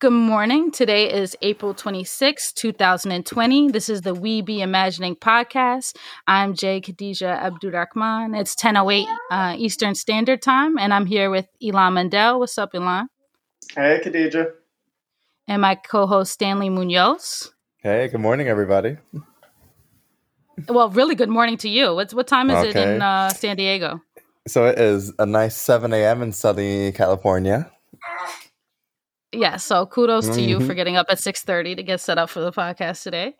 Good morning. Today is April 26, 2020. This is the We Be Imagining podcast. I'm Jay Khadija Abdurrahman. It's 10.08 uh, Eastern Standard Time, and I'm here with Ilan Mandel. What's up, Ilan? Hey, Khadija. And my co-host, Stanley Munoz. Hey, good morning, everybody. Well, really good morning to you. What's, what time is okay. it in uh, San Diego? So it is a nice 7 a.m. in sunny California yeah so kudos mm-hmm. to you for mm-hmm. getting up at 6.30 to get set up for the podcast today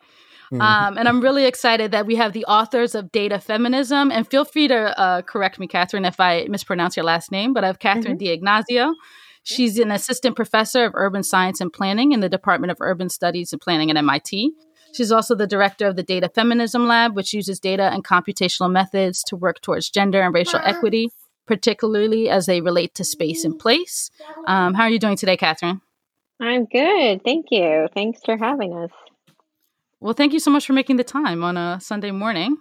mm-hmm. um, and i'm really excited that we have the authors of data feminism and feel free to uh, correct me catherine if i mispronounce your last name but i have catherine mm-hmm. D'Ignazio she's an assistant professor of urban science and planning in the department of urban studies and planning at mit She's also the director of the Data Feminism Lab, which uses data and computational methods to work towards gender and racial equity, particularly as they relate to space and place. Um, how are you doing today, Catherine? I'm good. Thank you. Thanks for having us. Well, thank you so much for making the time on a Sunday morning.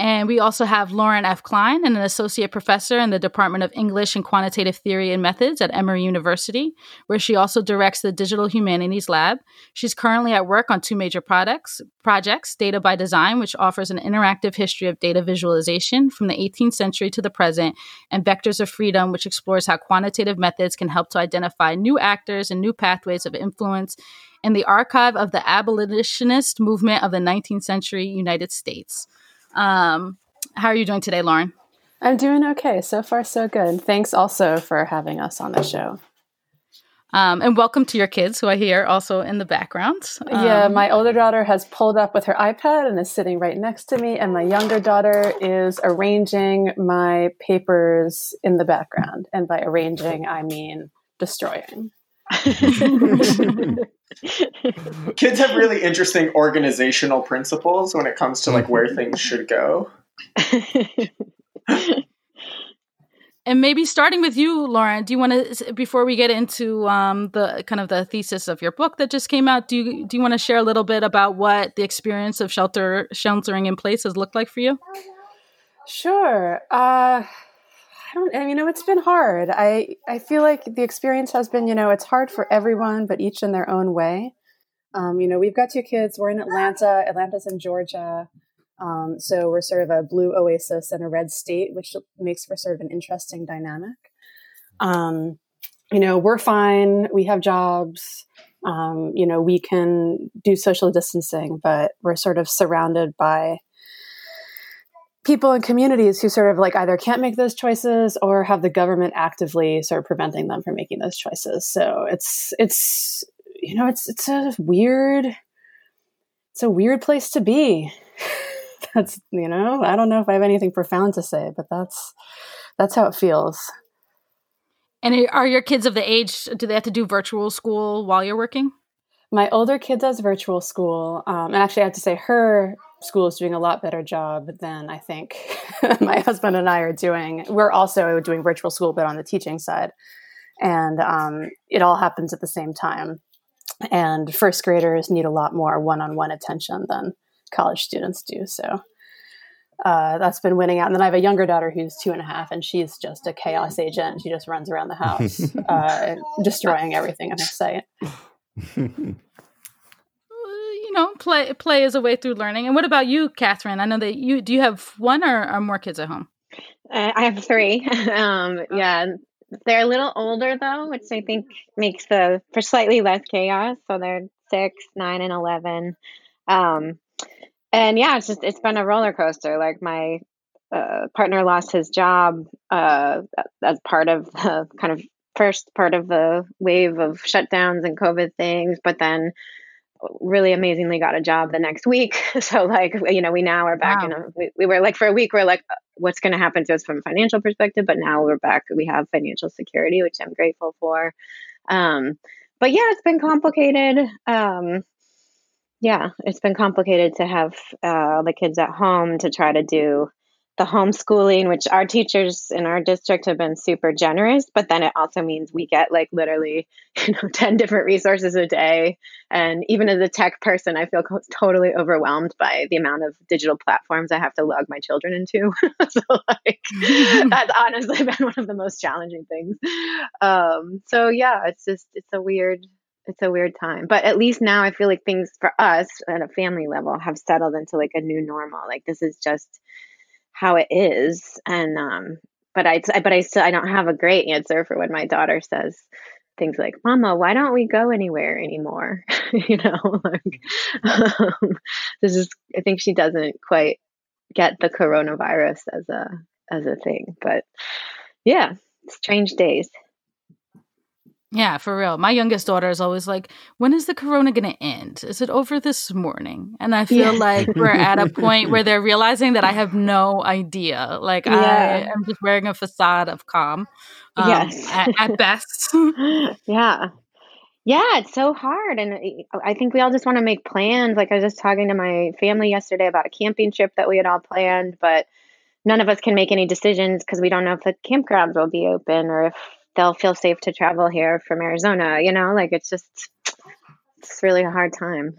And we also have Lauren F. Klein, an associate professor in the Department of English and Quantitative Theory and Methods at Emory University, where she also directs the Digital Humanities Lab. She's currently at work on two major products, projects Data by Design, which offers an interactive history of data visualization from the 18th century to the present, and Vectors of Freedom, which explores how quantitative methods can help to identify new actors and new pathways of influence in the archive of the abolitionist movement of the 19th century United States. Um, how are you doing today, Lauren? I'm doing okay. So far, so good. Thanks also for having us on the show. Um, and welcome to your kids who I hear also in the background. Um, yeah, my older daughter has pulled up with her iPad and is sitting right next to me, and my younger daughter is arranging my papers in the background. And by arranging, I mean destroying. Kids have really interesting organizational principles when it comes to like where mm-hmm. things should go. and maybe starting with you, Lauren, do you want to before we get into um, the kind of the thesis of your book that just came out? Do you do you want to share a little bit about what the experience of shelter sheltering in place has looked like for you? Sure. Uh, I don't, I mean, you know, it's been hard. I, I feel like the experience has been, you know, it's hard for everyone, but each in their own way. Um, you know, we've got two kids. We're in Atlanta. Atlanta's in Georgia. Um, so we're sort of a blue oasis and a red state, which makes for sort of an interesting dynamic. Um, you know, we're fine. We have jobs. Um, you know, we can do social distancing, but we're sort of surrounded by people in communities who sort of like either can't make those choices or have the government actively sort of preventing them from making those choices. So it's it's you know it's it's a weird it's a weird place to be. that's you know I don't know if I have anything profound to say, but that's that's how it feels. And are your kids of the age? Do they have to do virtual school while you're working? My older kid does virtual school, um, and actually, I have to say her school is doing a lot better job than I think my husband and I are doing. We're also doing virtual school, but on the teaching side. And um, it all happens at the same time. And first graders need a lot more one on one attention than college students do. So uh, that's been winning out. And then I have a younger daughter who's two and a half, and she's just a chaos agent. She just runs around the house, uh, destroying everything in her sight. you know, play play as a way through learning. And what about you, Catherine? I know that you do you have one or, or more kids at home? Uh, I have three. um, yeah, they're a little older though, which I think makes the for slightly less chaos. So they're six, nine, and eleven. Um, and yeah, it's just it's been a roller coaster. Like my uh, partner lost his job uh, as part of the kind of first part of the wave of shutdowns and COVID things, but then really amazingly got a job the next week. So like, you know, we now are back wow. in a, we, we, were like, for a week, we're like, what's going to happen to us from a financial perspective? But now we're back. We have financial security, which I'm grateful for. Um, but yeah, it's been complicated. Um, yeah, it's been complicated to have uh, the kids at home to try to do the homeschooling, which our teachers in our district have been super generous, but then it also means we get like literally, you know, 10 different resources a day. And even as a tech person, I feel totally overwhelmed by the amount of digital platforms I have to log my children into. so, like, that's honestly been one of the most challenging things. Um, so, yeah, it's just, it's a weird, it's a weird time but at least now i feel like things for us at a family level have settled into like a new normal like this is just how it is and um but i but i still i don't have a great answer for when my daughter says things like mama why don't we go anywhere anymore? You know like um, this is i think she doesn't quite get the coronavirus as a as a thing but yeah strange days yeah, for real. My youngest daughter is always like, when is the corona going to end? Is it over this morning? And I feel yeah. like we're at a point where they're realizing that I have no idea. Like, yeah. I am just wearing a facade of calm. Um, yes. at, at best. yeah. Yeah, it's so hard. And I think we all just want to make plans. Like, I was just talking to my family yesterday about a camping trip that we had all planned, but none of us can make any decisions because we don't know if the campgrounds will be open or if they'll feel safe to travel here from Arizona. You know, like it's just it's really a hard time.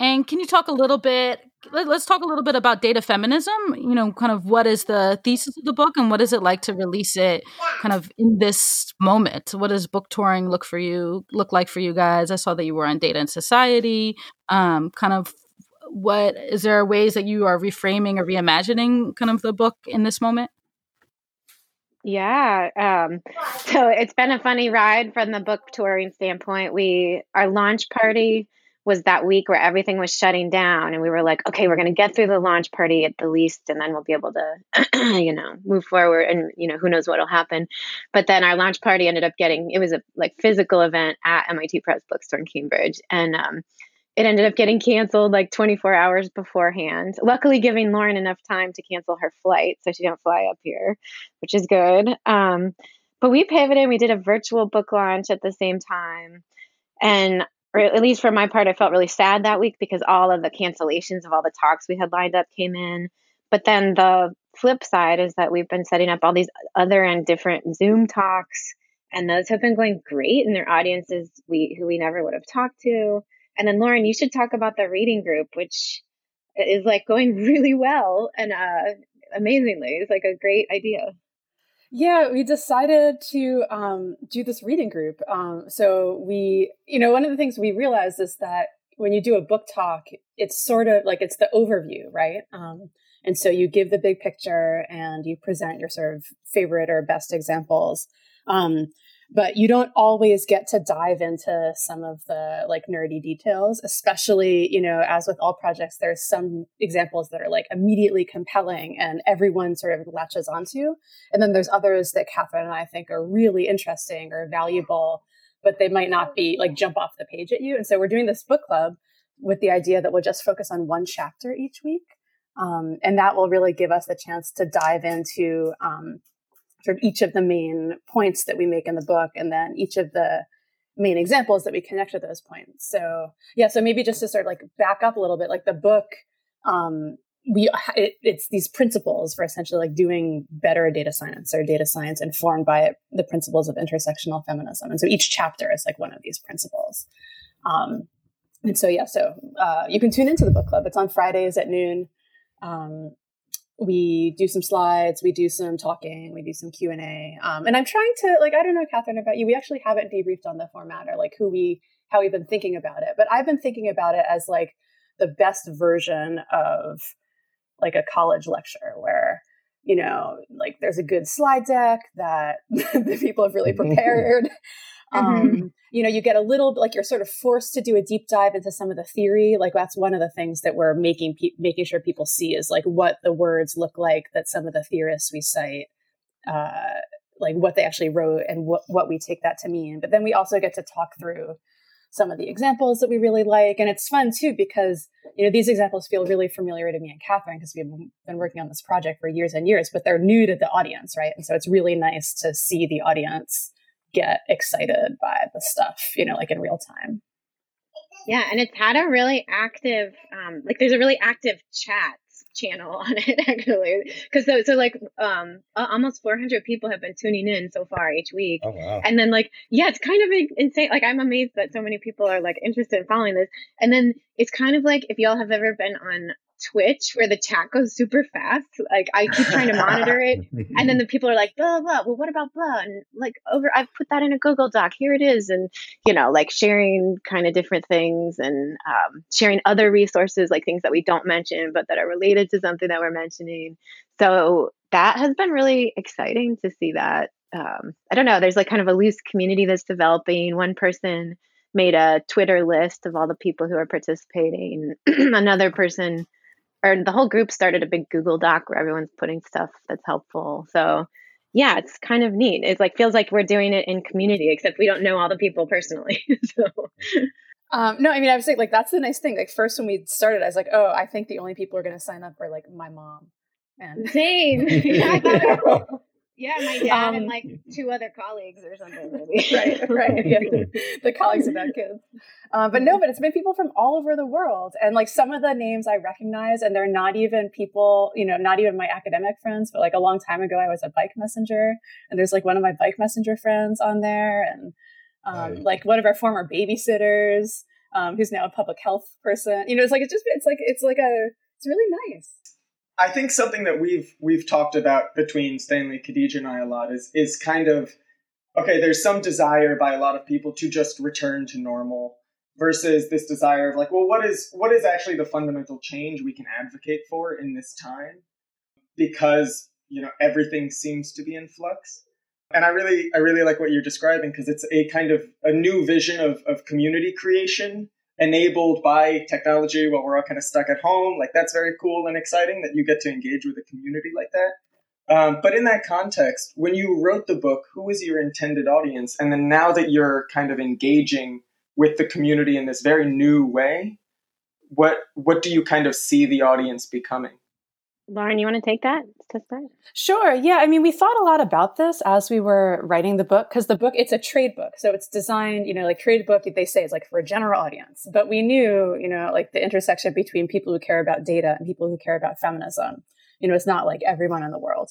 And can you talk a little bit? Let's talk a little bit about data feminism. You know, kind of what is the thesis of the book, and what is it like to release it, kind of in this moment? What does book touring look for you? Look like for you guys? I saw that you were on Data and Society. Um, kind of, what is there ways that you are reframing or reimagining kind of the book in this moment? Yeah. Um, so it's been a funny ride from the book touring standpoint. We our launch party was that week where everything was shutting down and we were like, okay, we're going to get through the launch party at the least and then we'll be able to you know, move forward and you know, who knows what'll happen. But then our launch party ended up getting it was a like physical event at MIT Press Bookstore in Cambridge and um it ended up getting canceled like 24 hours beforehand. Luckily, giving Lauren enough time to cancel her flight so she don't fly up here, which is good. Um, but we pivoted. We did a virtual book launch at the same time, and or at least for my part, I felt really sad that week because all of the cancellations of all the talks we had lined up came in. But then the flip side is that we've been setting up all these other and different Zoom talks, and those have been going great, and their audiences we who we never would have talked to and then Lauren, you should talk about the reading group, which is like going really well and uh, amazingly. It's like a great idea. Yeah, we decided to um, do this reading group. Um, so we, you know, one of the things we realized is that when you do a book talk, it's sort of like it's the overview, right? Um, and so you give the big picture and you present your sort of favorite or best examples. Um, but you don't always get to dive into some of the like nerdy details especially you know as with all projects there's some examples that are like immediately compelling and everyone sort of latches onto and then there's others that catherine and i think are really interesting or valuable but they might not be like jump off the page at you and so we're doing this book club with the idea that we'll just focus on one chapter each week um, and that will really give us the chance to dive into um, sort of each of the main points that we make in the book and then each of the main examples that we connect to those points. So yeah, so maybe just to sort of like back up a little bit, like the book, um, we it, it's these principles for essentially like doing better data science or data science informed by the principles of intersectional feminism. And so each chapter is like one of these principles. Um, and so yeah, so uh, you can tune into the book club. It's on Fridays at noon. Um, we do some slides we do some talking we do some q&a um, and i'm trying to like i don't know catherine about you we actually haven't debriefed on the format or like who we how we've been thinking about it but i've been thinking about it as like the best version of like a college lecture where you know like there's a good slide deck that the people have really prepared Mm-hmm. Um, you know, you get a little like you're sort of forced to do a deep dive into some of the theory. Like that's one of the things that we're making pe- making sure people see is like what the words look like that some of the theorists we cite, uh, like what they actually wrote and what what we take that to mean. But then we also get to talk through some of the examples that we really like. And it's fun too because, you know, these examples feel really familiar to me and Catherine because we've been working on this project for years and years, but they're new to the audience, right? And so it's really nice to see the audience get excited by the stuff, you know, like in real time. Yeah, and it's had a really active, um, like there's a really active chat channel on it actually because so, so like um almost 400 people have been tuning in so far each week Oh wow. and then like yeah it's kind of insane like i'm amazed that so many people are like interested in following this and then it's kind of like if y'all have ever been on twitch where the chat goes super fast. Like i keep trying to monitor it and then the people are like blah blah well what about blah? And like over i've put that in a google doc. Here it is. And you know like sharing kind of different things and um, sharing other resources like things that we don't mention but that are related to something that we're mentioning. So that has been really exciting to see that um, i don't know there's like kind of a loose community that's developing. One person made a twitter list of all the people who are participating. Another person or the whole group started a big Google Doc where everyone's putting stuff that's helpful. So yeah, it's kind of neat. It's like feels like we're doing it in community, except we don't know all the people personally. so Um, no, I mean, I was saying, like, that's the nice thing. Like, first when we started, I was like, oh, I think the only people who are going to sign up are like my mom. And same. yeah, I thought it- yeah, my dad Um, and like two other colleagues or something. Maybe. right, right. Yeah. the colleagues of that kids. Um, but no, but it's been people from all over the world. And like some of the names I recognize, and they're not even people, you know, not even my academic friends, but like a long time ago, I was a bike messenger. And there's like one of my bike messenger friends on there. And um, Nice. like one of our former babysitters, um, who's now a public health person. You know, it's like, it's just, it's like, it's like a, it's really nice. I think something that we've we've talked about between Stanley, Khadija, and I a lot is is kind of okay. There's some desire by a lot of people to just return to normal versus this desire of like, well, what is what is actually the fundamental change we can advocate for in this time? Because you know everything seems to be in flux, and I really I really like what you're describing because it's a kind of a new vision of of community creation enabled by technology while we're all kind of stuck at home. Like that's very cool and exciting that you get to engage with a community like that. Um, but in that context, when you wrote the book, who was your intended audience? And then now that you're kind of engaging with the community in this very new way, what what do you kind of see the audience becoming? Lauren, you want to take that to start? Sure. Yeah. I mean, we thought a lot about this as we were writing the book because the book, it's a trade book. So it's designed, you know, like trade book, they say is like for a general audience. But we knew, you know, like the intersection between people who care about data and people who care about feminism. You know, it's not like everyone in the world.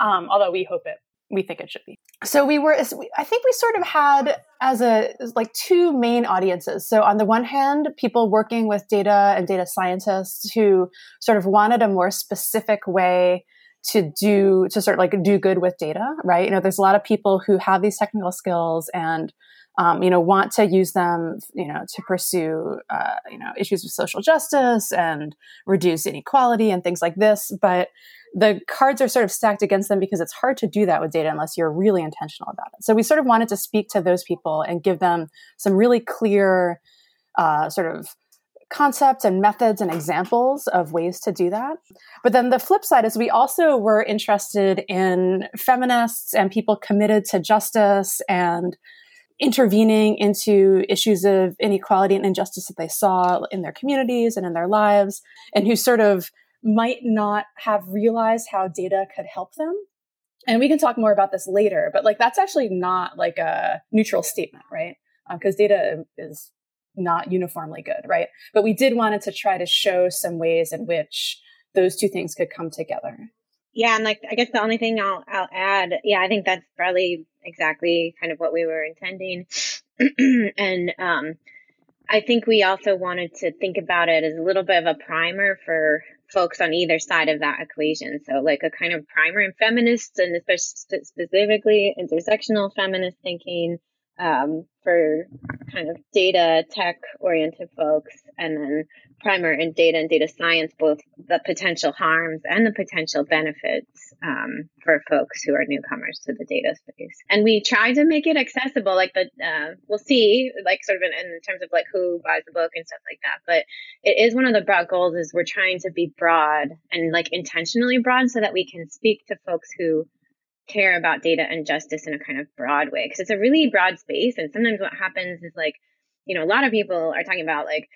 Um, although we hope it, we think it should be. So we were, I think we sort of had as a, like two main audiences. So on the one hand, people working with data and data scientists who sort of wanted a more specific way to do to sort of like do good with data right you know there's a lot of people who have these technical skills and um, you know want to use them you know to pursue uh, you know issues of social justice and reduce inequality and things like this but the cards are sort of stacked against them because it's hard to do that with data unless you're really intentional about it so we sort of wanted to speak to those people and give them some really clear uh, sort of concepts and methods and examples of ways to do that. But then the flip side is we also were interested in feminists and people committed to justice and intervening into issues of inequality and injustice that they saw in their communities and in their lives and who sort of might not have realized how data could help them. And we can talk more about this later, but like that's actually not like a neutral statement, right? Because data is not uniformly good, right? But we did wanted to try to show some ways in which those two things could come together. Yeah, and like I guess the only thing I'll I'll add, yeah, I think that's probably exactly kind of what we were intending, and um, I think we also wanted to think about it as a little bit of a primer for folks on either side of that equation. So like a kind of primer in feminists and especially specifically intersectional feminist thinking um, for kind of data tech oriented folks, and then primer in data and data science, both the potential harms and the potential benefits um, for folks who are newcomers to the data space. And we try to make it accessible, like the uh, we'll see, like sort of in, in terms of like who buys the book and stuff like that. But it is one of the broad goals is we're trying to be broad and like intentionally broad so that we can speak to folks who care about data and justice in a kind of broad way because it's a really broad space and sometimes what happens is like you know a lot of people are talking about like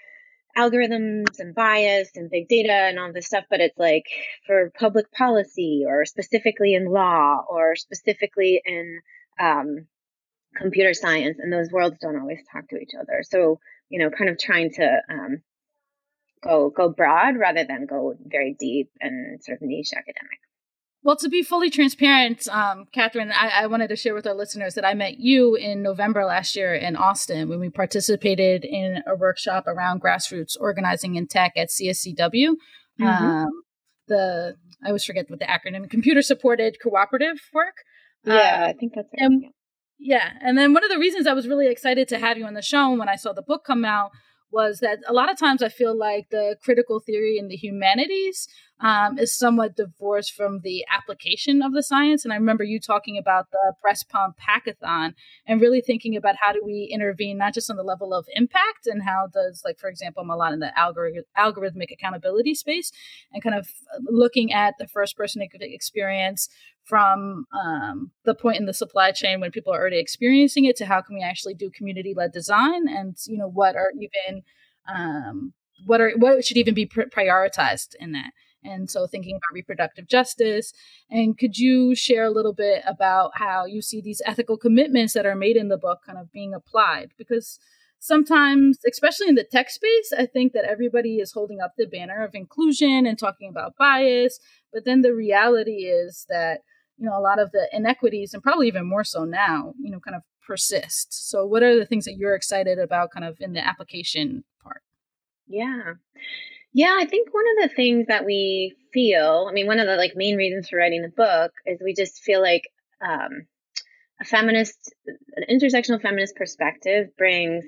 algorithms and bias and big data and all this stuff but it's like for public policy or specifically in law or specifically in um, computer science and those worlds don't always talk to each other so you know kind of trying to um, go go broad rather than go very deep and sort of niche academic. Well, to be fully transparent, um, Catherine, I, I, wanted to share with our listeners that I met you in November last year in Austin when we participated in a workshop around grassroots organizing in tech at CSCW. Mm-hmm. Um, the I always forget what the acronym computer supported cooperative work. Yeah, uh, I think that's right. And, yeah, and then one of the reasons I was really excited to have you on the show when I saw the book come out was that a lot of times I feel like the critical theory in the humanities um, is somewhat divorced from the application of the science. And I remember you talking about the breast pump hackathon and really thinking about how do we intervene, not just on the level of impact and how does, like, for example, I'm a lot in the algori- algorithmic accountability space and kind of looking at the first person experience from um, the point in the supply chain when people are already experiencing it to how can we actually do community led design and you know what are even um, what are what should even be prioritized in that. And so thinking about reproductive justice and could you share a little bit about how you see these ethical commitments that are made in the book kind of being applied? Because sometimes especially in the tech space i think that everybody is holding up the banner of inclusion and talking about bias but then the reality is that you know a lot of the inequities and probably even more so now you know kind of persist. So what are the things that you're excited about kind of in the application part? Yeah. Yeah i think one of the things that we feel i mean one of the like main reasons for writing the book is we just feel like um, a feminist an intersectional feminist perspective brings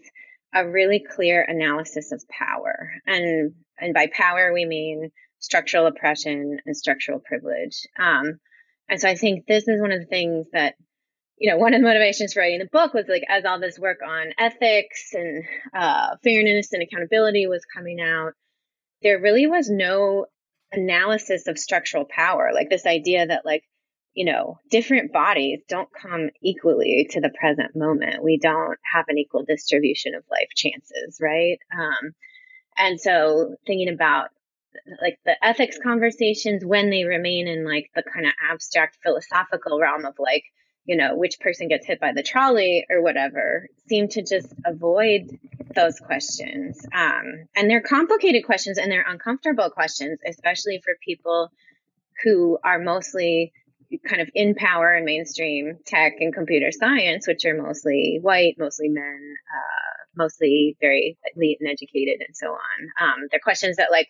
a really clear analysis of power. And and by power we mean structural oppression and structural privilege. Um, and so I think this is one of the things that, you know, one of the motivations for writing the book was like, as all this work on ethics and uh, fairness and accountability was coming out, there really was no analysis of structural power. Like this idea that, like, you know, different bodies don't come equally to the present moment. We don't have an equal distribution of life chances, right? Um, and so thinking about like the ethics conversations when they remain in like the kind of abstract philosophical realm of like you know which person gets hit by the trolley or whatever seem to just avoid those questions. Um, and they're complicated questions and they're uncomfortable questions especially for people who are mostly kind of in power and mainstream tech and computer science which are mostly white mostly men uh, mostly very elite and educated and so on. Um, they're questions that like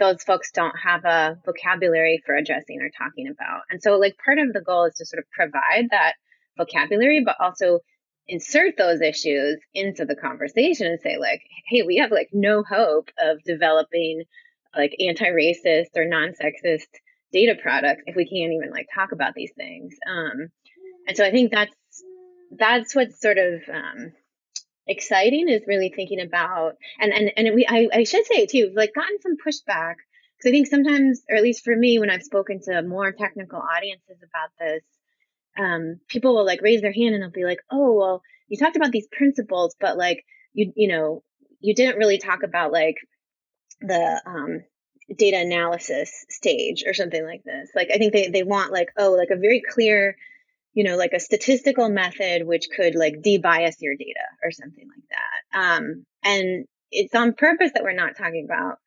those folks don't have a vocabulary for addressing or talking about. And so, like, part of the goal is to sort of provide that vocabulary, but also insert those issues into the conversation and say, like, hey, we have like no hope of developing like anti racist or non sexist data products if we can't even like talk about these things. Um, and so I think that's that's what's sort of um, exciting is really thinking about and and and we I, I should say too like gotten some pushback because I think sometimes or at least for me when I've spoken to more technical audiences about this um, people will like raise their hand and they'll be like oh well you talked about these principles but like you you know you didn't really talk about like the um, data analysis stage or something like this. Like I think they they want like oh like a very clear you know, like a statistical method which could like debias your data or something like that. Um, and it's on purpose that we're not talking about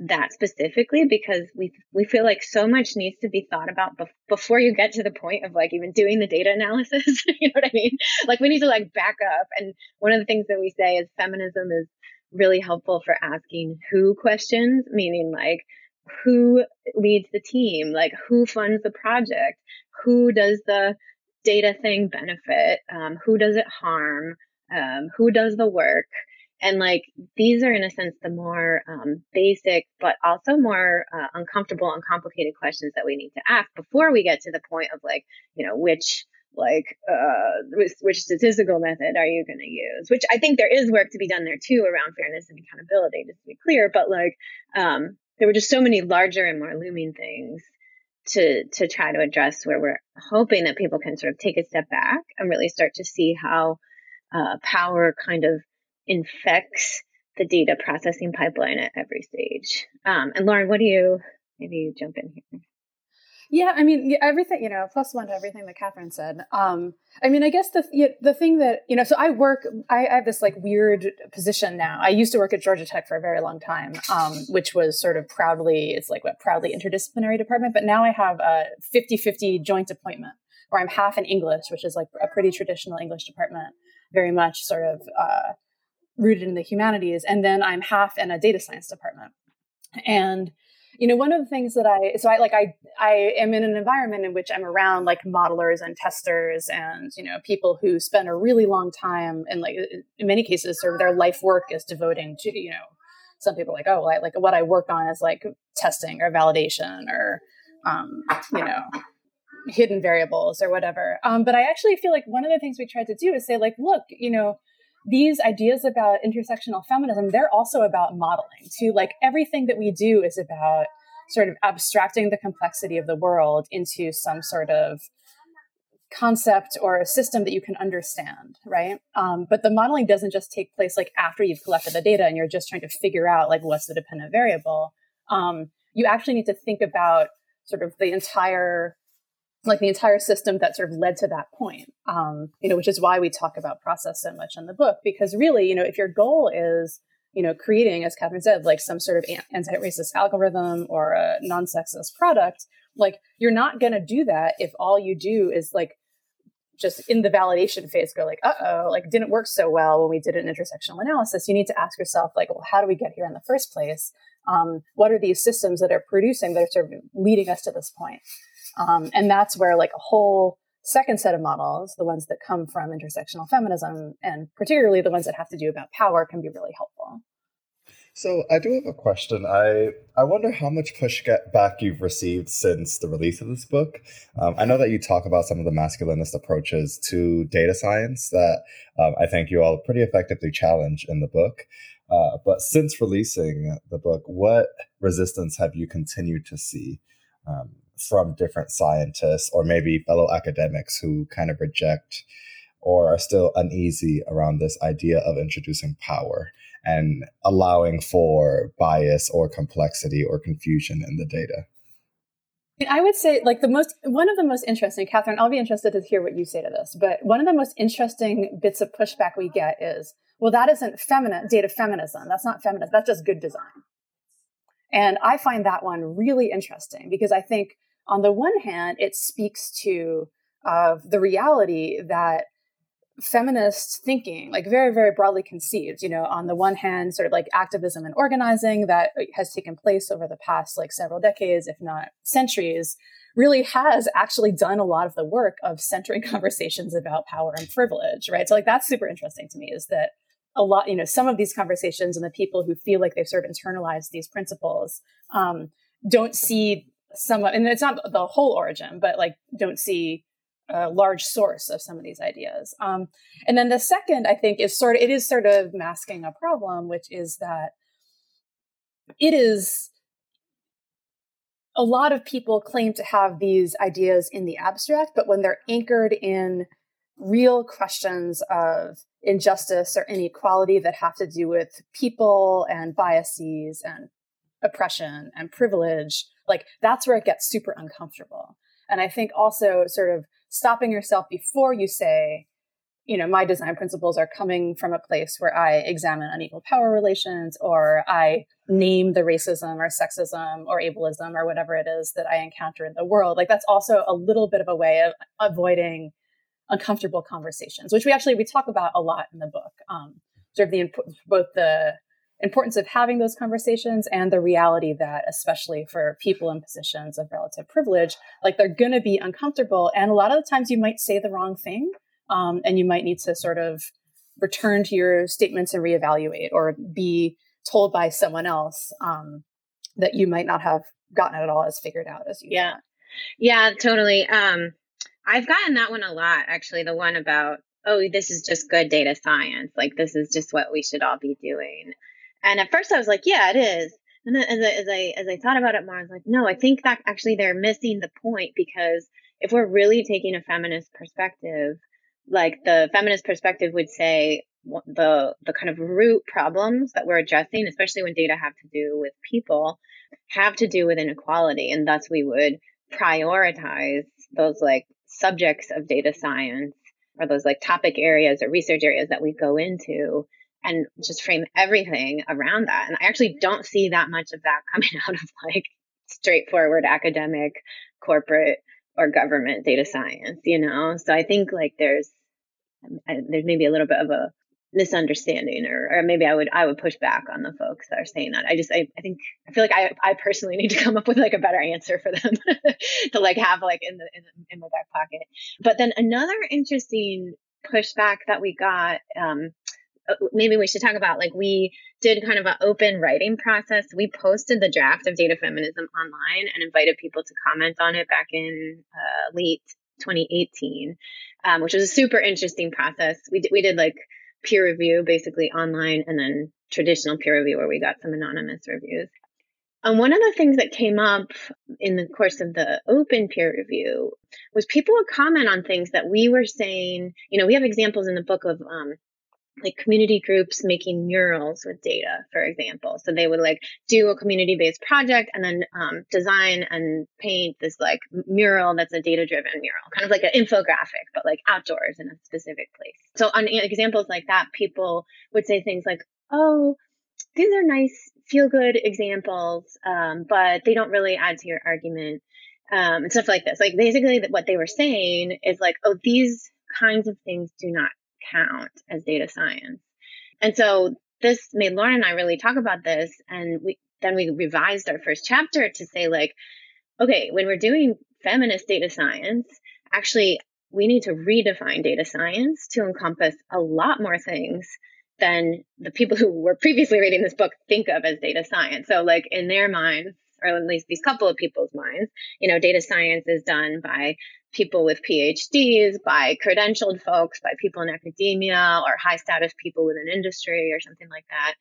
that specifically because we we feel like so much needs to be thought about bef- before you get to the point of like even doing the data analysis. you know what I mean? Like we need to like back up. And one of the things that we say is feminism is really helpful for asking who questions, meaning like who leads the team, like who funds the project, who does the data thing benefit? Um, who does it harm? Um, who does the work? And like these are, in a sense, the more um, basic, but also more uh, uncomfortable and complicated questions that we need to ask before we get to the point of like, you know, which like uh, which, statistical method are you going to use? Which I think there is work to be done there too around fairness and accountability, just to be clear. But like, um, there were just so many larger and more looming things to to try to address where we're hoping that people can sort of take a step back and really start to see how uh, power kind of infects the data processing pipeline at every stage. Um, and Lauren, what do you maybe you jump in here? Yeah, I mean, everything, you know, plus one to everything that Catherine said. Um, I mean, I guess the the thing that, you know, so I work, I, I have this like weird position now. I used to work at Georgia Tech for a very long time, um, which was sort of proudly, it's like a proudly interdisciplinary department. But now I have a 50 50 joint appointment where I'm half in English, which is like a pretty traditional English department, very much sort of uh, rooted in the humanities. And then I'm half in a data science department. And you know one of the things that i so i like i i am in an environment in which i'm around like modelers and testers and you know people who spend a really long time and like in many cases sort of their life work is devoting to you know some people like oh I, like what i work on is like testing or validation or um, you know hidden variables or whatever. Um, but i actually feel like one of the things we tried to do is say like look you know these ideas about intersectional feminism, they're also about modeling too. Like everything that we do is about sort of abstracting the complexity of the world into some sort of concept or a system that you can understand, right? Um, but the modeling doesn't just take place like after you've collected the data and you're just trying to figure out like what's the dependent variable. Um, you actually need to think about sort of the entire like the entire system that sort of led to that point um, you know which is why we talk about process so much in the book because really you know if your goal is you know creating as catherine said like some sort of anti-racist algorithm or a non-sexist product like you're not going to do that if all you do is like just in the validation phase go like uh-oh like didn't work so well when we did an intersectional analysis. You need to ask yourself like well how do we get here in the first place? Um, what are these systems that are producing that are sort of leading us to this point um, and that's where like a whole second set of models, the ones that come from intersectional feminism, and particularly the ones that have to do about power, can be really helpful. So I do have a question. I I wonder how much pushback you've received since the release of this book. Um, I know that you talk about some of the masculinist approaches to data science that um, I think you all pretty effectively challenge in the book. Uh, but since releasing the book, what resistance have you continued to see? Um, from different scientists or maybe fellow academics who kind of reject or are still uneasy around this idea of introducing power and allowing for bias or complexity or confusion in the data. I would say, like, the most, one of the most interesting, Catherine, I'll be interested to hear what you say to this, but one of the most interesting bits of pushback we get is, well, that isn't feminine, data feminism. That's not feminist. That's just good design. And I find that one really interesting because I think on the one hand, it speaks to uh, the reality that feminist thinking, like very, very broadly conceived, you know, on the one hand, sort of like activism and organizing that has taken place over the past like several decades, if not centuries, really has actually done a lot of the work of centering conversations about power and privilege, right? So, like, that's super interesting to me is that a lot, you know, some of these conversations and the people who feel like they've sort of internalized these principles um, don't see some and it's not the whole origin but like don't see a large source of some of these ideas. Um, and then the second i think is sort of it is sort of masking a problem which is that it is a lot of people claim to have these ideas in the abstract but when they're anchored in real questions of injustice or inequality that have to do with people and biases and oppression and privilege like that's where it gets super uncomfortable. And I think also sort of stopping yourself before you say, you know, my design principles are coming from a place where I examine unequal power relations or I name the racism or sexism or ableism or whatever it is that I encounter in the world. Like that's also a little bit of a way of avoiding uncomfortable conversations, which we actually we talk about a lot in the book. Um, sort of the both the importance of having those conversations and the reality that especially for people in positions of relative privilege like they're going to be uncomfortable and a lot of the times you might say the wrong thing um, and you might need to sort of return to your statements and reevaluate or be told by someone else um, that you might not have gotten it all as figured out as you yeah. thought. yeah totally. Um, i've gotten that one a lot actually the one about oh this is just good data science. Like this is just what we should all be doing and at first I was like, yeah, it is. And then as I, as I as I thought about it more, I was like, no, I think that actually they're missing the point because if we're really taking a feminist perspective, like the feminist perspective would say the the kind of root problems that we're addressing, especially when data have to do with people, have to do with inequality, and thus we would prioritize those like subjects of data science or those like topic areas or research areas that we go into and just frame everything around that. And I actually don't see that much of that coming out of like straightforward academic, corporate, or government data science, you know? So I think like there's, there's maybe a little bit of a misunderstanding or, or maybe I would I would push back on the folks that are saying that. I just I, I think I feel like I, I personally need to come up with like a better answer for them to like have like in the, in the in my back pocket. But then another interesting pushback that we got um maybe we should talk about like we did kind of an open writing process. We posted the draft of data feminism online and invited people to comment on it back in uh, late 2018, um, which was a super interesting process. We did, we did like peer review basically online and then traditional peer review where we got some anonymous reviews. And one of the things that came up in the course of the open peer review was people would comment on things that we were saying. You know, we have examples in the book of um, like community groups making murals with data, for example. So they would like do a community based project and then um, design and paint this like mural that's a data driven mural, kind of like an infographic, but like outdoors in a specific place. So on examples like that, people would say things like, oh, these are nice feel good examples, um, but they don't really add to your argument. Um, and stuff like this. Like basically what they were saying is like, oh, these kinds of things do not count as data science. And so this made Lauren and I really talk about this. And we, then we revised our first chapter to say like, okay, when we're doing feminist data science, actually we need to redefine data science to encompass a lot more things than the people who were previously reading this book think of as data science. So like in their minds, or at least these couple of people's minds, you know, data science is done by people with PhDs, by credentialed folks, by people in academia or high status people within industry or something like that.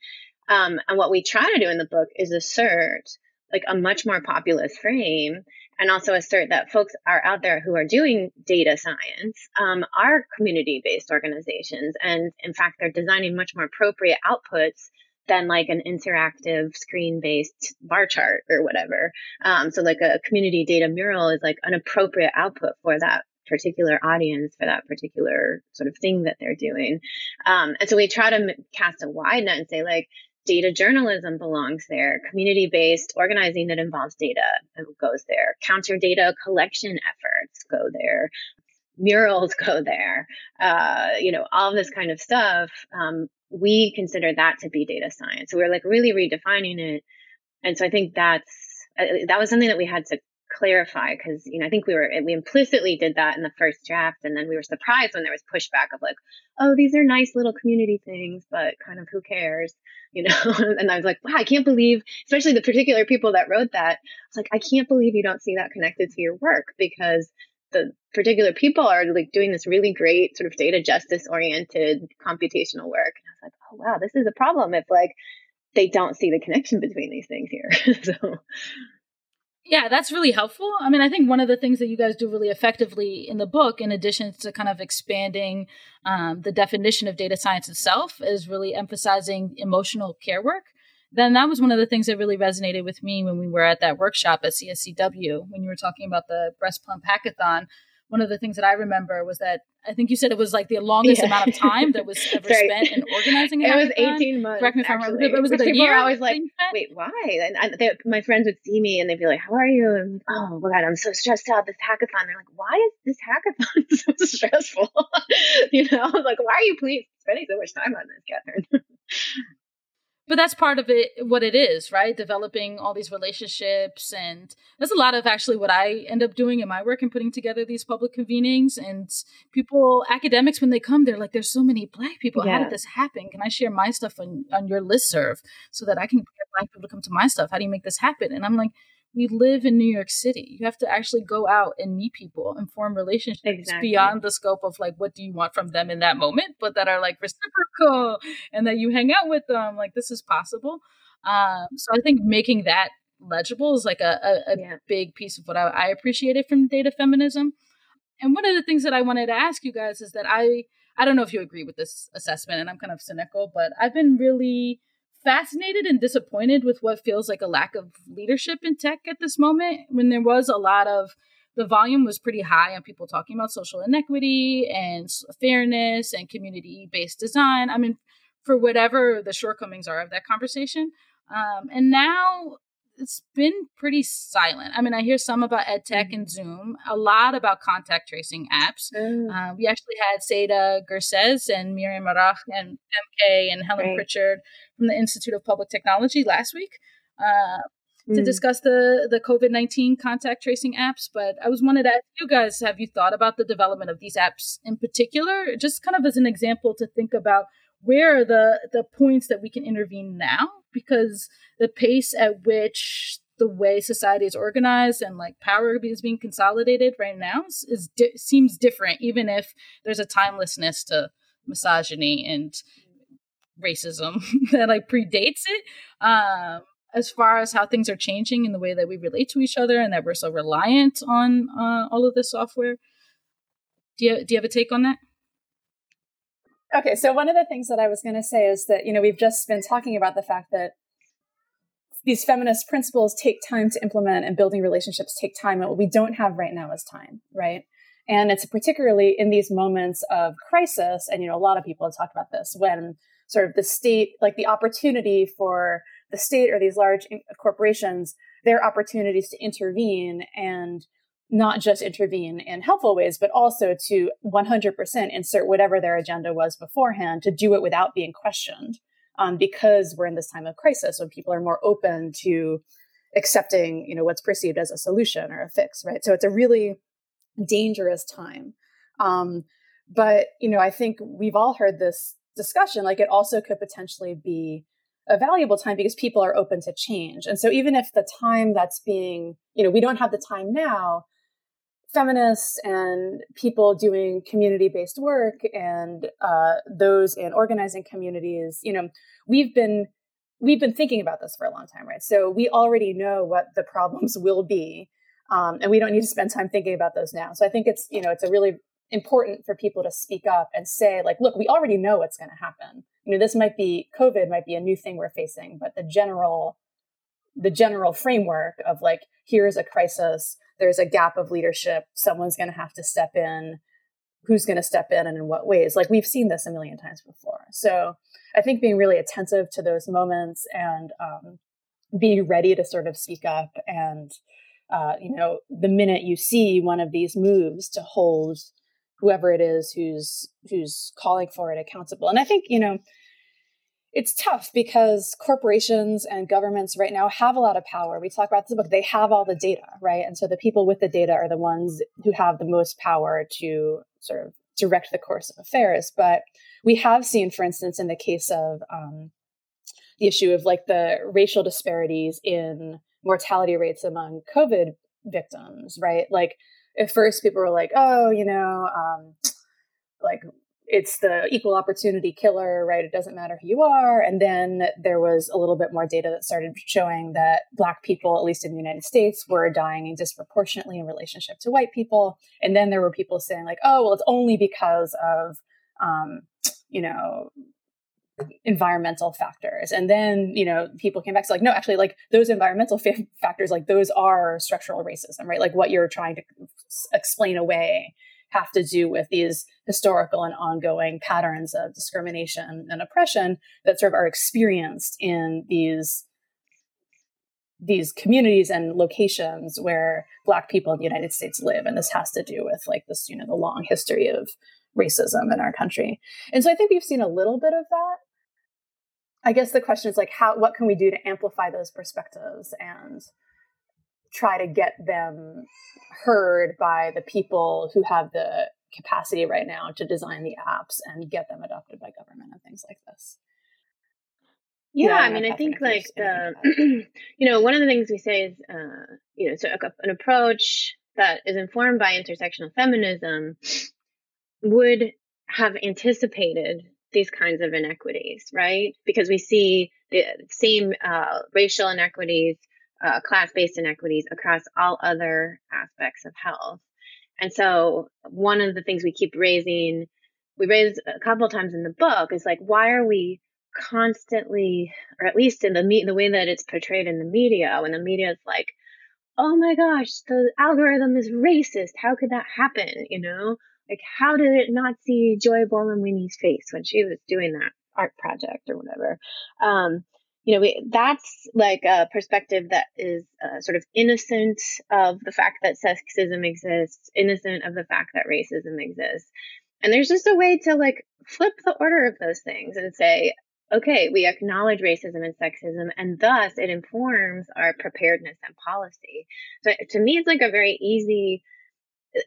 Um, and what we try to do in the book is assert like a much more populist frame and also assert that folks are out there who are doing data science um, are community based organizations. And in fact, they're designing much more appropriate outputs than like an interactive screen based bar chart or whatever. Um, so like a community data mural is like an appropriate output for that particular audience for that particular sort of thing that they're doing. Um, and so we try to cast a wide net and say like data journalism belongs there, community based organizing that involves data goes there, counter data collection efforts go there, murals go there, uh, you know, all this kind of stuff. Um, we consider that to be data science. So we're like really redefining it. And so I think that's, uh, that was something that we had to clarify because, you know, I think we were, we implicitly did that in the first draft. And then we were surprised when there was pushback of like, oh, these are nice little community things, but kind of who cares, you know? and I was like, wow, I can't believe, especially the particular people that wrote that. I was like, I can't believe you don't see that connected to your work because the particular people are like doing this really great sort of data justice oriented computational work. And I was like, oh wow, this is a problem if like they don't see the connection between these things here. so yeah, that's really helpful. I mean, I think one of the things that you guys do really effectively in the book, in addition to kind of expanding um, the definition of data science itself, is really emphasizing emotional care work then that was one of the things that really resonated with me when we were at that workshop at CSCW when you were talking about the breast pump hackathon. One of the things that I remember was that I think you said it was like the longest yeah. amount of time that was ever spent in organizing it. It was 18 months. Correct me if I'm wrong. It was a year. always like, wait, why? And I, they, my friends would see me and they'd be like, how are you? And I'm like, oh, my God, I'm so stressed out this hackathon. They're like, why is this hackathon so stressful? you know, I was like, why are you please spending so much time on this, Catherine? But that's part of it what it is right? Developing all these relationships and that's a lot of actually what i end up doing in my work and putting together these public convenings. And people academics when they come they're like there's so many black people. Yeah. how did this happen? Can i share my stuff on, on your list serve so that i can get black people to come to my stuff? How do you make this happen? And i'm like we live in New York City. You have to actually go out and meet people and form relationships exactly. beyond the scope of like what do you want from them in that moment, but that are like reciprocal and that you hang out with them. Like this is possible. Um, so I think making that legible is like a, a, a yeah. big piece of what I, I appreciated from data feminism. And one of the things that I wanted to ask you guys is that I I don't know if you agree with this assessment, and I'm kind of cynical, but I've been really fascinated and disappointed with what feels like a lack of leadership in tech at this moment when there was a lot of the volume was pretty high on people talking about social inequity and fairness and community based design. I mean, for whatever the shortcomings are of that conversation. Um, and now it's been pretty silent. I mean, I hear some about EdTech and mm-hmm. Zoom, a lot about contact tracing apps. Mm. Uh, we actually had Seda Gürses and Miriam Rasch and MK and Helen right. Pritchard from the Institute of Public Technology last week uh, mm. to discuss the, the COVID 19 contact tracing apps. But I was wanted to ask you guys have you thought about the development of these apps in particular, just kind of as an example to think about where are the the points that we can intervene now because the pace at which the way society is organized and like power is being consolidated right now is, is di- seems different even if there's a timelessness to misogyny and racism that like predates it um as far as how things are changing in the way that we relate to each other and that we're so reliant on uh, all of this software do you do you have a take on that Okay, so one of the things that I was going to say is that, you know, we've just been talking about the fact that these feminist principles take time to implement and building relationships take time. And what we don't have right now is time, right? And it's particularly in these moments of crisis. And, you know, a lot of people have talked about this when sort of the state, like the opportunity for the state or these large corporations, their opportunities to intervene and not just intervene in helpful ways, but also to 100% insert whatever their agenda was beforehand to do it without being questioned. Um, because we're in this time of crisis when people are more open to accepting, you know, what's perceived as a solution or a fix, right? So it's a really dangerous time. Um, but, you know, I think we've all heard this discussion, like it also could potentially be a valuable time because people are open to change. And so even if the time that's being, you know, we don't have the time now, feminists and people doing community based work and uh, those in organizing communities you know we've been we've been thinking about this for a long time right so we already know what the problems will be um, and we don't need to spend time thinking about those now so i think it's you know it's a really important for people to speak up and say like look we already know what's going to happen. You know this might be covid might be a new thing we're facing but the general the general framework of like here's a crisis there's a gap of leadership someone's going to have to step in who's going to step in and in what ways? Like we've seen this a million times before. So i think being really attentive to those moments and um, be ready to sort of speak up and uh, you know the minute you see one of these moves to hold whoever it is who's who's calling for it accountable and i think you know it's tough because corporations and governments right now have a lot of power. We talk about this book, they have all the data, right? And so the people with the data are the ones who have the most power to sort of direct the course of affairs. But we have seen, for instance, in the case of um, the issue of like the racial disparities in mortality rates among COVID victims, right? Like at first people were like, oh, you know, um, like it's the equal opportunity killer, right? It doesn't matter who you are. And then there was a little bit more data that started showing that Black people, at least in the United States, were dying disproportionately in relationship to white people. And then there were people saying, like, oh, well, it's only because of, um, you know, environmental factors. And then you know people came back to like no actually like those environmental fa- factors like those are structural racism right? Like what you're trying to explain away have to do with these historical and ongoing patterns of discrimination and oppression that sort of are experienced in these these communities and locations where black people in the united states live. And this has to do with like this you know the long history of racism in our country. And so i think we've seen a little bit of that i guess the question is like how what can we do to amplify those perspectives and try to get them heard by the people who have the capacity right now to design the apps and get them adopted by government and things like this. Yeah, yeah I mean, I think like the, you know, one of the things we say is, uh, you know, so an approach that is informed by intersectional feminism would have anticipated these kinds of inequities, right? Because we see the same uh, racial inequities uh, class based inequities across all other aspects of health. And so, one of the things we keep raising, we raise a couple times in the book, is like, why are we constantly, or at least in the me- the way that it's portrayed in the media, when the media is like, "Oh my gosh, the algorithm is racist. How could that happen?" You know, like how did it not see Joy Buolamwini's face when she was doing that art project or whatever? Um, you know, we, that's like a perspective that is uh, sort of innocent of the fact that sexism exists, innocent of the fact that racism exists. And there's just a way to like flip the order of those things and say, okay, we acknowledge racism and sexism, and thus it informs our preparedness and policy. So to me, it's like a very easy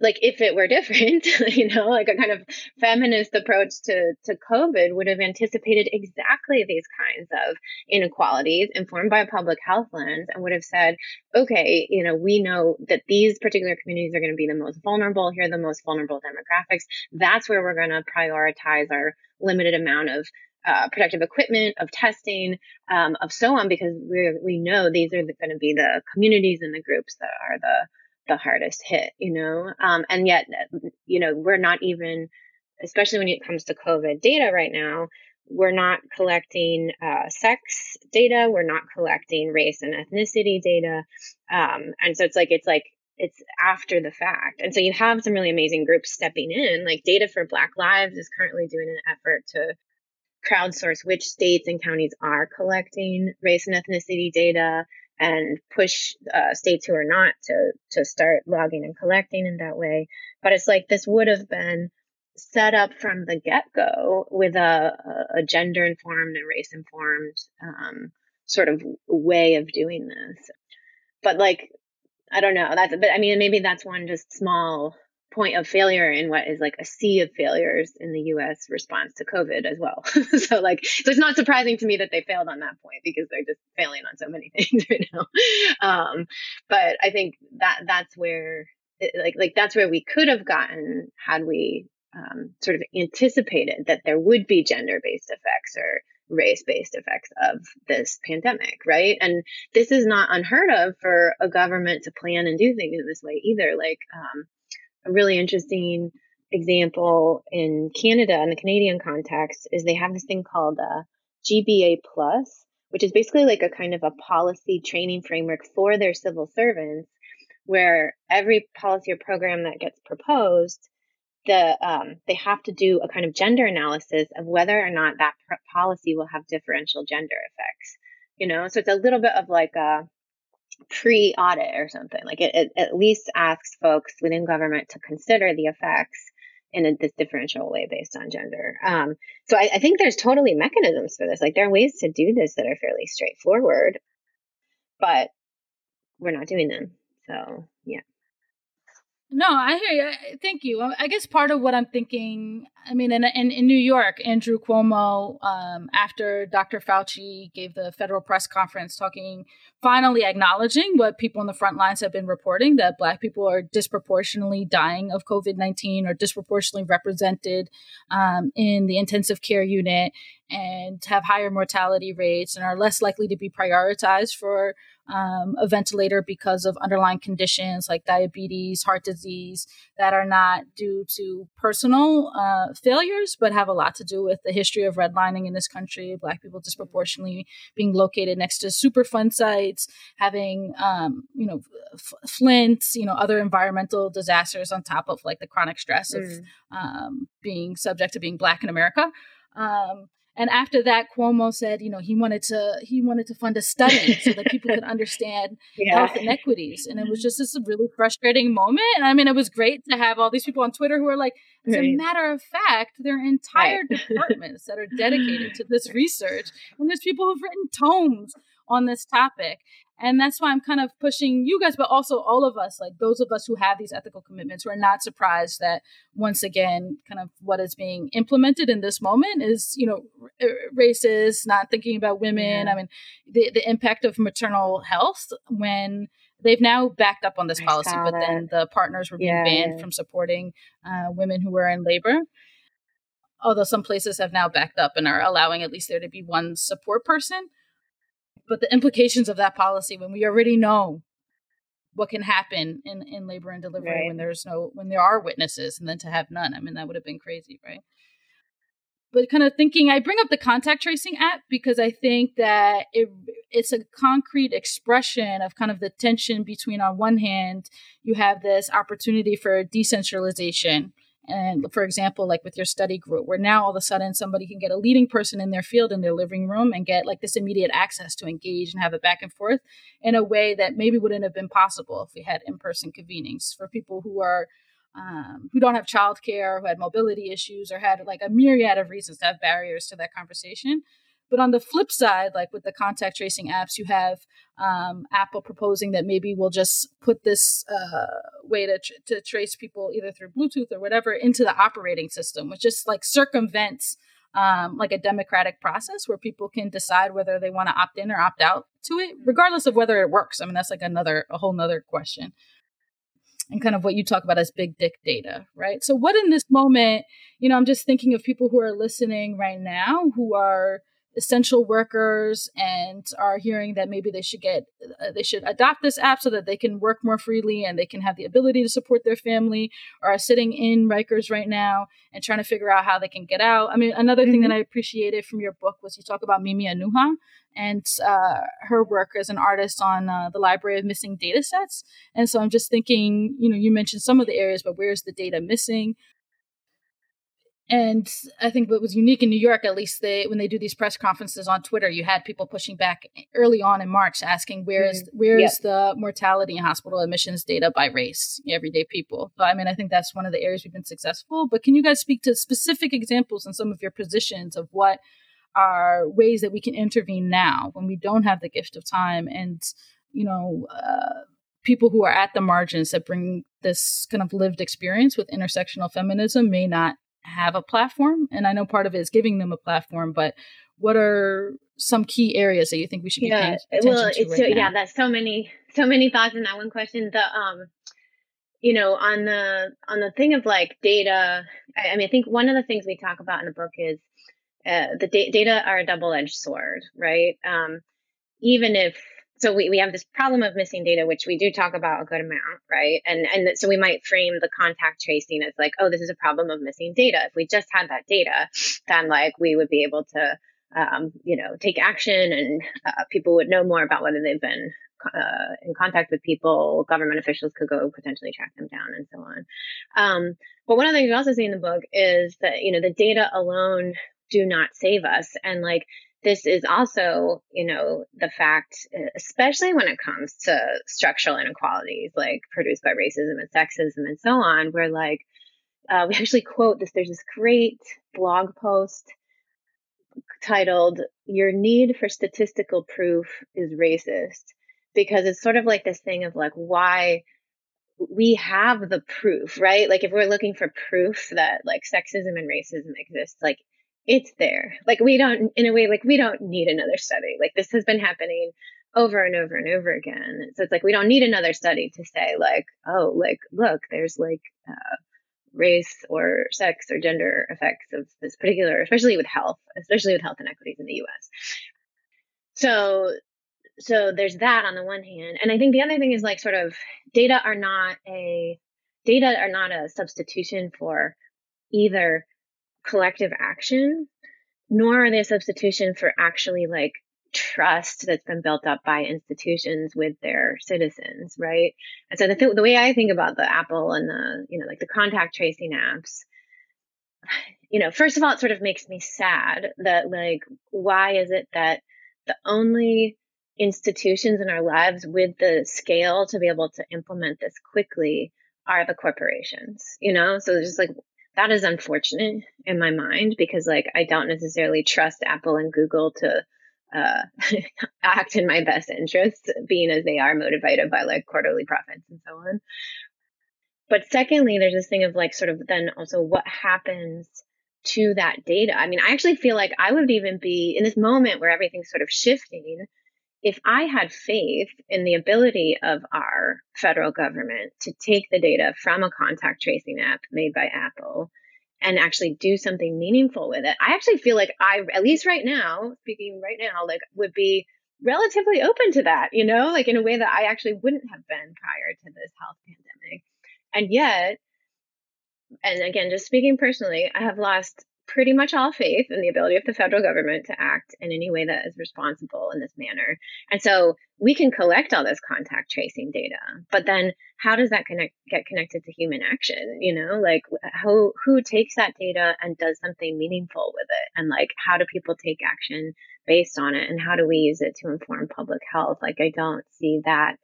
like if it were different, you know, like a kind of feminist approach to, to COVID would have anticipated exactly these kinds of inequalities informed by a public health lens and would have said, okay, you know, we know that these particular communities are going to be the most vulnerable. Here are the most vulnerable demographics. That's where we're going to prioritize our limited amount of uh, protective equipment, of testing, um, of so on, because we we know these are going to be the communities and the groups that are the the hardest hit, you know? Um, and yet, you know, we're not even, especially when it comes to COVID data right now, we're not collecting uh, sex data, we're not collecting race and ethnicity data. Um, and so it's like, it's like, it's after the fact. And so you have some really amazing groups stepping in, like Data for Black Lives is currently doing an effort to crowdsource which states and counties are collecting race and ethnicity data and push uh, states who are not to to start logging and collecting in that way. But it's like this would have been set up from the get go with a, a gender informed and race informed um, sort of way of doing this. But like, I don't know. That's but I mean maybe that's one just small point of failure in what is like a sea of failures in the US response to COVID as well. so like so it's not surprising to me that they failed on that point because they're just failing on so many things right now. Um, but I think that that's where it, like like that's where we could have gotten had we um, sort of anticipated that there would be gender based effects or race based effects of this pandemic, right? And this is not unheard of for a government to plan and do things in this way either. Like, um, a really interesting example in Canada in the Canadian context is they have this thing called uh, GBA Plus, which is basically like a kind of a policy training framework for their civil servants, where every policy or program that gets proposed, the um, they have to do a kind of gender analysis of whether or not that policy will have differential gender effects. You know, so it's a little bit of like a pre audit or something. Like it, it, at least asks folks within government to consider the effects in a this differential way based on gender. Um, so I, I think there's totally mechanisms for this. Like there are ways to do this that are fairly straightforward, but we're not doing them. So yeah. No, I hear you. Thank you. I guess part of what I'm thinking, I mean, in, in, in New York, Andrew Cuomo, um, after Dr. Fauci gave the federal press conference talking, finally acknowledging what people on the front lines have been reporting that Black people are disproportionately dying of COVID 19 or disproportionately represented um, in the intensive care unit and have higher mortality rates and are less likely to be prioritized for um, a ventilator because of underlying conditions like diabetes, heart disease that are not due to personal uh, failures, but have a lot to do with the history of redlining in this country. Black people disproportionately being located next to Superfund sites, having um, you know f- Flint, you know other environmental disasters on top of like the chronic stress mm. of um, being subject to being Black in America. Um, and after that, Cuomo said, you know, he wanted to he wanted to fund a study so that people could understand yeah. health inequities. And it was just this really frustrating moment. And I mean, it was great to have all these people on Twitter who are like, as right. a matter of fact, there are entire right. departments that are dedicated to this research. And there's people who've written tomes on this topic. And that's why I'm kind of pushing you guys, but also all of us, like those of us who have these ethical commitments, we're not surprised that once again, kind of what is being implemented in this moment is, you know, racist, not thinking about women. Yeah. I mean, the, the impact of maternal health when they've now backed up on this policy, but then the partners were being yeah, banned yeah. from supporting uh, women who were in labor. Although some places have now backed up and are allowing at least there to be one support person but the implications of that policy when we already know what can happen in, in labor and delivery right. when there's no when there are witnesses and then to have none i mean that would have been crazy right but kind of thinking, I bring up the contact tracing app because I think that it it's a concrete expression of kind of the tension between, on one hand, you have this opportunity for decentralization. And for example, like with your study group, where now all of a sudden somebody can get a leading person in their field in their living room and get like this immediate access to engage and have it back and forth in a way that maybe wouldn't have been possible if we had in person convenings for people who are um, who don't have childcare, who had mobility issues, or had like a myriad of reasons to have barriers to that conversation. But on the flip side, like with the contact tracing apps, you have um, Apple proposing that maybe we'll just put this uh, way to, tr- to trace people either through Bluetooth or whatever into the operating system, which just like circumvents um, like a democratic process where people can decide whether they want to opt in or opt out to it, regardless of whether it works. I mean, that's like another, a whole nother question and kind of what you talk about as big dick data, right? So, what in this moment, you know, I'm just thinking of people who are listening right now who are essential workers and are hearing that maybe they should get uh, they should adopt this app so that they can work more freely and they can have the ability to support their family or are sitting in Rikers right now and trying to figure out how they can get out. I mean, another mm-hmm. thing that mm-hmm. I appreciated from your book was you talk about Mimi Onuoha and uh, her work as an artist on uh, the Library of Missing Data Sets. And so I'm just thinking, you know, you mentioned some of the areas, but where's the data missing? And I think what was unique in New York, at least they when they do these press conferences on Twitter, you had people pushing back early on in March asking where is mm-hmm. where is the mortality and hospital admissions data by race, everyday people. So I mean, I think that's one of the areas we've been successful. But can you guys speak to specific examples in some of your positions of what are ways that we can intervene now when we don't have the gift of time and you know uh, people who are at the margins that bring this kind of lived experience with intersectional feminism may not have a platform and i know part of it is giving them a platform but what are some key areas that you think we should be yeah, paying attention well, to right so, now? yeah that's so many so many thoughts in that one question the um you know on the on the thing of like data I, I mean i think one of the things we talk about in the book is uh, the da- data are a double-edged sword, right? Um, even if so, we, we have this problem of missing data, which we do talk about a good amount, right? And and so we might frame the contact tracing as like, oh, this is a problem of missing data. If we just had that data, then like we would be able to, um, you know, take action, and uh, people would know more about whether they've been uh, in contact with people, government officials could go potentially track them down and so on. Um, but one of the things we also see in the book is that, you know, the data alone do not save us. And like, this is also, you know, the fact, especially when it comes to structural inequalities like produced by racism and sexism and so on, where like, uh, we actually quote this, there's this great blog post titled, Your Need for Statistical Proof is Racist. Because it's sort of like this thing of like, why we have the proof, right? Like if we're looking for proof that like sexism and racism exist, like it's there. Like we don't, in a way, like we don't need another study. Like this has been happening over and over and over again. So it's like we don't need another study to say like, oh, like look, there's like uh, race or sex or gender effects of this particular, especially with health, especially with health inequities in the U.S. So, so there's that on the one hand, and I think the other thing is like sort of data are not a data are not a substitution for either collective action, nor are they a substitution for actually like trust that's been built up by institutions with their citizens, right? And so the, th- the way I think about the Apple and the, you know, like the contact tracing apps, you know, first of all, it sort of makes me sad that like, why is it that the only institutions in our lives with the scale to be able to implement this quickly are the corporations, you know? So it's just like, that is unfortunate in my mind because like I don't necessarily trust Apple and Google to uh, act in my best interest, being as they are motivated by like quarterly profits and so on. But secondly, there's this thing of like sort of then also what happens to that data. I mean, I actually feel like I would even be in this moment where everything's sort of shifting if I had faith in the ability of our federal government to take the data from a contact tracing app made by Apple and actually do something meaningful with it, I actually feel like I, at least right now, speaking right now, like would be relatively open to that, you know, like in a way that I actually wouldn't have been prior to this health pandemic. And yet, and again, just speaking personally, I have lost pretty much all faith in the ability of the federal government to act in any way that is responsible in this manner. And so we can collect all this contact tracing data, but then how does that connect get connected to human action? You know, like who who takes that data and does something meaningful with it, and like how do people take action based on it, and how do we use it to inform public health? Like I don't see that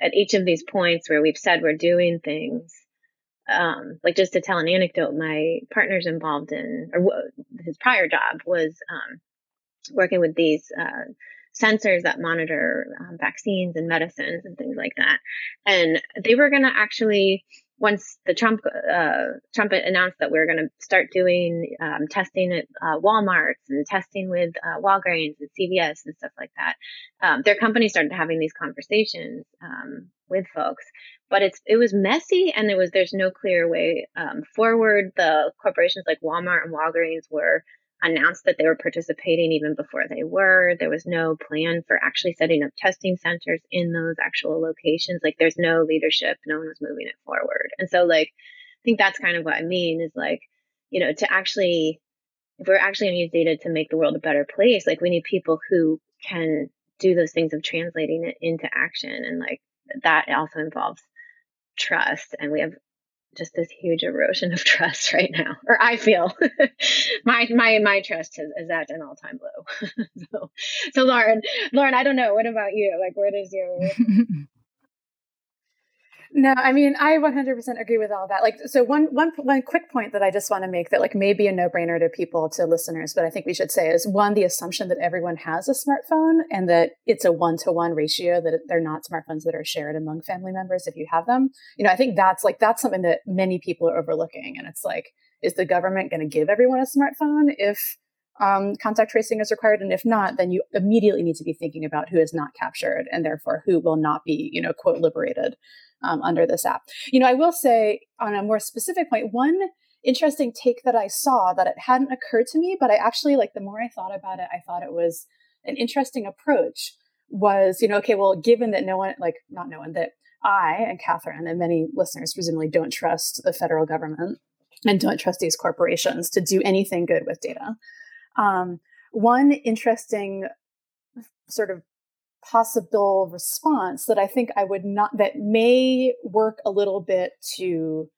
at each of these points where we've said we're doing things um, like just to tell an anecdote, my partner's involved in, or his prior job was um, working with these uh, sensors that monitor um, vaccines and medicines and things like that. And they were going to actually, once the Trump uh, Trump announced that we are going to start doing um, testing at uh, Walmart's and testing with uh, Walgreens and CVS and stuff like that, um, their company started having these conversations um, with folks but it's it was messy and there was there's no clear way um, forward. The corporations like Walmart and Walgreens were announced that they were participating even before they were. There was no plan for actually setting up testing centers in those actual locations. Like there's no leadership. No one was moving it forward. And so like I think that's kind of what I mean is like, you know, to actually if we're actually gonna use data to make the world a better place, like we need people who can do those things of translating it into action and like that also involves trust and we have just this huge erosion of trust right now or i feel. My my my trust is, is at an all-time low. So so lauren lauren i don't know. What about you? Like where does your No, I mean I 100% agree with all that. Like, so one one one quick point that I just want to make that like may be a no brainer to people to listeners, but I think we should say is one the assumption that everyone has a smartphone and that it's a one to one ratio that they're not smartphones that are shared among family members if you have them. You know, I think that's like that's something that many people are overlooking, and it's like, is the government going to give everyone a smartphone if um, contact tracing is required, and if not, then you immediately need to be thinking about who is not captured and therefore who will not be, you know, quote liberated um, under this app. You know, I will say on a more specific point, one interesting take that I saw that it hadn't occurred to me, but I actually like the more I thought about it, I thought it was an interesting approach. Was you know okay, well, given that no one like not no one that I and Catherine and many listeners presumably don't trust the federal government and don't trust these corporations to do anything good with data. Um, one interesting sort of possible response that I think I would not, that may work a little bit to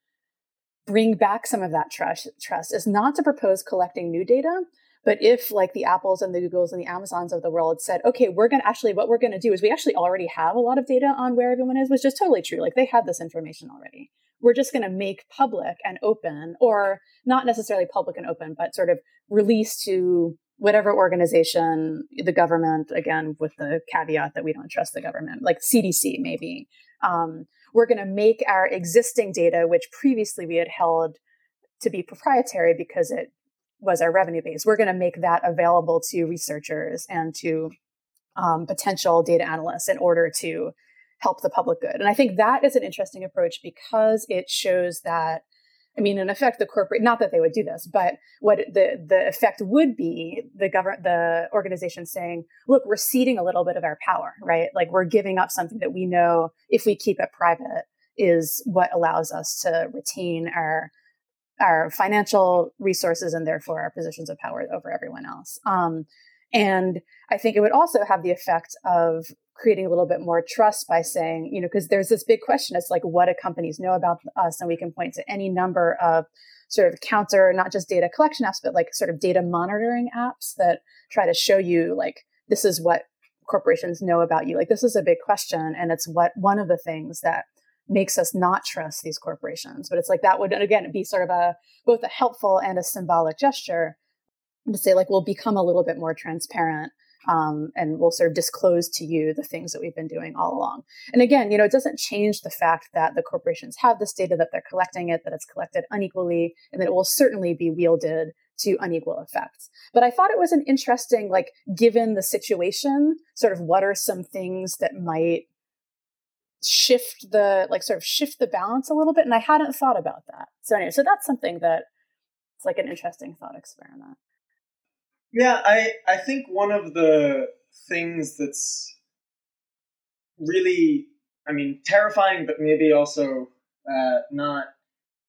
bring back some of that trust, trust is not to propose collecting new data. But if, like the Apples and the Googles and the Amazons of the world said, okay, we're going to actually, what we're going to do is we actually already have a lot of data on where everyone is, which is totally true. Like they had this information already. We're just going to make public and open, or not necessarily public and open, but sort of release to whatever organization, the government, again, with the caveat that we don't trust the government, like CDC maybe, um, we're going to make our existing data, which previously we had held to be proprietary because it was our revenue base, we're going to make that available to researchers and to um, potential data analysts in order to help the public good. And I think that is an interesting approach because it shows that I mean, in effect, the corporate, not that they would do this, but what the, the effect would be the government, the organization saying, look, we're ceding a little bit of our power, right? Like we're giving up something that we know if we keep it private is what allows us to retain our, our financial resources and therefore our positions of power over everyone else. Um, and I think it would also have the effect of creating a little bit more trust by saying, you know, because there's this big question. It's like, what do companies know about us? And we can point to any number of sort of counter, not just data collection apps, but like sort of data monitoring apps that try to show you, like, this is what corporations know about you. Like, this is a big question. And it's what one of the things that makes us not trust these corporations. But it's like that would, again, be sort of a both a helpful and a symbolic gesture to say, like, we'll become a little bit more transparent um, and we'll sort of disclose to you the things that we've been doing all along. And again, you know, it doesn't change the fact that the corporations have this data, that they're collecting it, that it's collected unequally, and that it will certainly be wielded to unequal effects. But I thought it was an interesting, like, given the situation, sort of what are some things that might shift the like sort of shift the balance a little bit and i hadn't thought about that so anyway so that's something that it's like an interesting thought experiment yeah, I I think one of the things that's really, I mean, terrifying, but maybe also uh, not,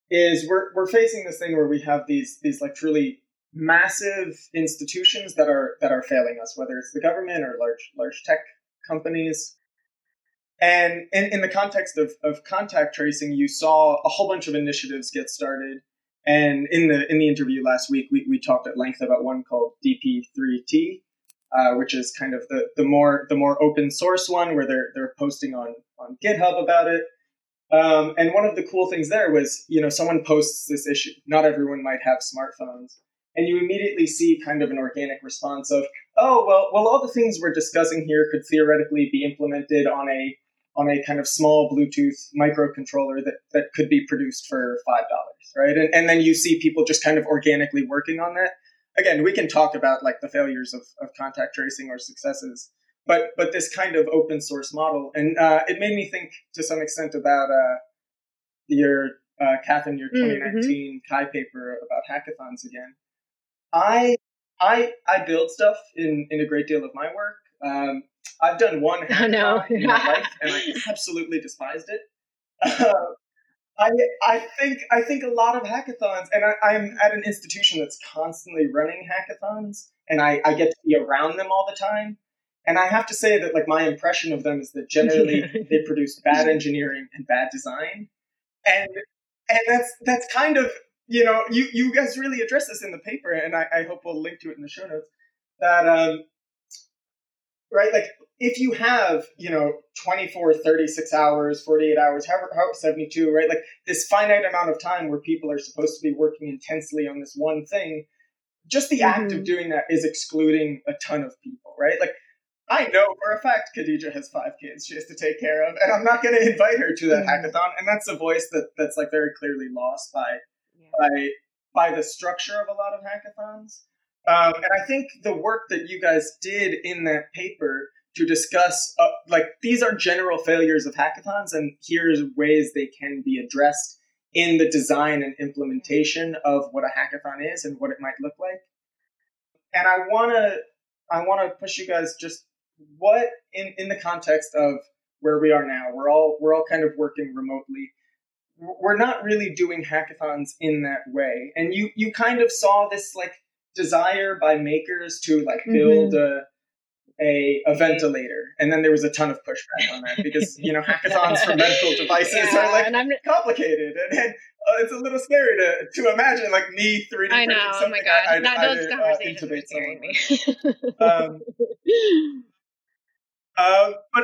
is we're we're facing this thing where we have these these like truly massive institutions that are that are failing us, whether it's the government or large large tech companies. And in, in the context of, of contact tracing, you saw a whole bunch of initiatives get started. And in the in the interview last week, we, we talked at length about one called DP3T, uh, which is kind of the, the more the more open source one where they're they're posting on on GitHub about it. Um, and one of the cool things there was, you know, someone posts this issue. Not everyone might have smartphones, and you immediately see kind of an organic response of, oh well, well, all the things we're discussing here could theoretically be implemented on a on a kind of small Bluetooth microcontroller that that could be produced for five dollars, right? And and then you see people just kind of organically working on that. Again, we can talk about like the failures of, of contact tracing or successes, but but this kind of open source model, and uh, it made me think to some extent about uh, your uh, Catherine, your 2019 mm-hmm. CHI paper about hackathons again. I I I build stuff in in a great deal of my work. Um, I've done one hackathon no. in my life, and I absolutely despised it. Uh, I I think I think a lot of hackathons, and I, am at an institution that's constantly running hackathons, and I, I get to be around them all the time. And I have to say that like my impression of them is that generally they produce bad engineering and bad design. And and that's that's kind of you know, you, you guys really address this in the paper, and I, I hope we'll link to it in the show notes. That um right, like if you have, you know, 24, 36 hours, 48 hours, however, however 72, right? Like this finite amount of time where people are supposed to be working intensely on this one thing, just the mm-hmm. act of mm-hmm. doing that is excluding a ton of people, right? Like I know for a fact Khadija has five kids she has to take care of, and I'm not going to invite her to that mm-hmm. hackathon. And that's a voice that that's like very clearly lost by yeah. by by the structure of a lot of hackathons. Um, and I think the work that you guys did in that paper to discuss, uh, like, these are general failures of hackathons, and here's ways they can be addressed in the design and implementation of what a hackathon is and what it might look like. And I wanna, I wanna push you guys just what in in the context of where we are now. We're all we're all kind of working remotely we're not really doing hackathons in that way. And you you kind of saw this like desire by makers to like build mm-hmm. a a, a ventilator, and then there was a ton of pushback on that because you know hackathons for medical devices yeah, are like complicated, and, and uh, it's a little scary to to imagine like me three D printing something. Oh my god, I, not those uh, conversations uh, are scaring me. um, uh, but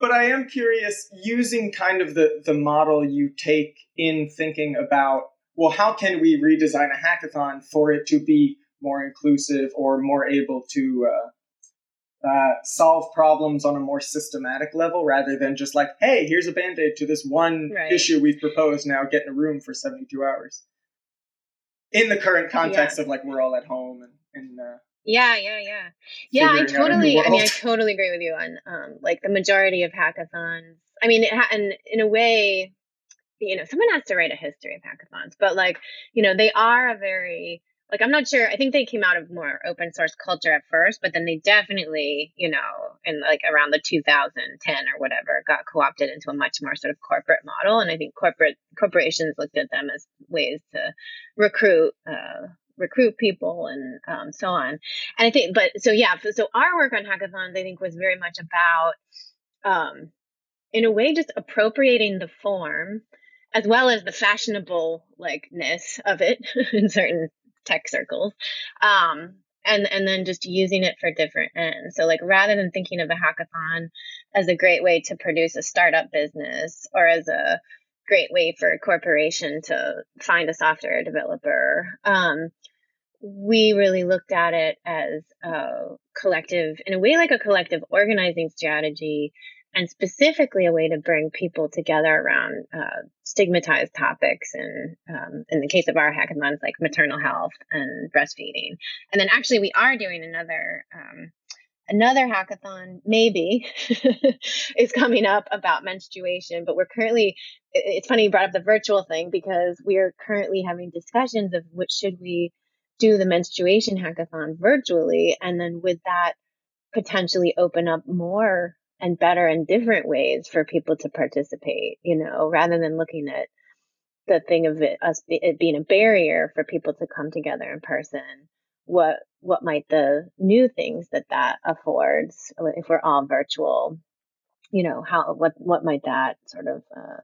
but I am curious using kind of the the model you take in thinking about well, how can we redesign a hackathon for it to be more inclusive or more able to uh, uh, solve problems on a more systematic level rather than just like, hey, here's a band aid to this one right. issue we've proposed. Now get in a room for 72 hours. In the current context yeah. of like we're all at home and, and uh, yeah, yeah, yeah. Yeah, I totally I mean I totally agree with you on um like the majority of hackathons. I mean, ha- and in a way, you know, someone has to write a history of hackathons, but like, you know, they are a very like I'm not sure. I think they came out of more open source culture at first, but then they definitely, you know, in like around the 2010 or whatever, got co-opted into a much more sort of corporate model. And I think corporate corporations looked at them as ways to recruit uh, recruit people and um, so on. And I think, but so yeah, so our work on hackathons, I think, was very much about, um, in a way, just appropriating the form as well as the fashionable likeness of it in certain tech circles. Um, and and then just using it for different ends. So like rather than thinking of a hackathon as a great way to produce a startup business or as a great way for a corporation to find a software developer. Um, we really looked at it as a collective, in a way, like a collective organizing strategy, and specifically a way to bring people together around uh, stigmatized topics. And um, in the case of our hackathons, like maternal health and breastfeeding. And then actually, we are doing another. Um, another hackathon maybe is coming up about menstruation but we're currently it's funny you brought up the virtual thing because we're currently having discussions of which should we do the menstruation hackathon virtually and then with that potentially open up more and better and different ways for people to participate you know rather than looking at the thing of it us it being a barrier for people to come together in person. What what might the new things that that affords if we're all virtual you know how what what might that sort of uh,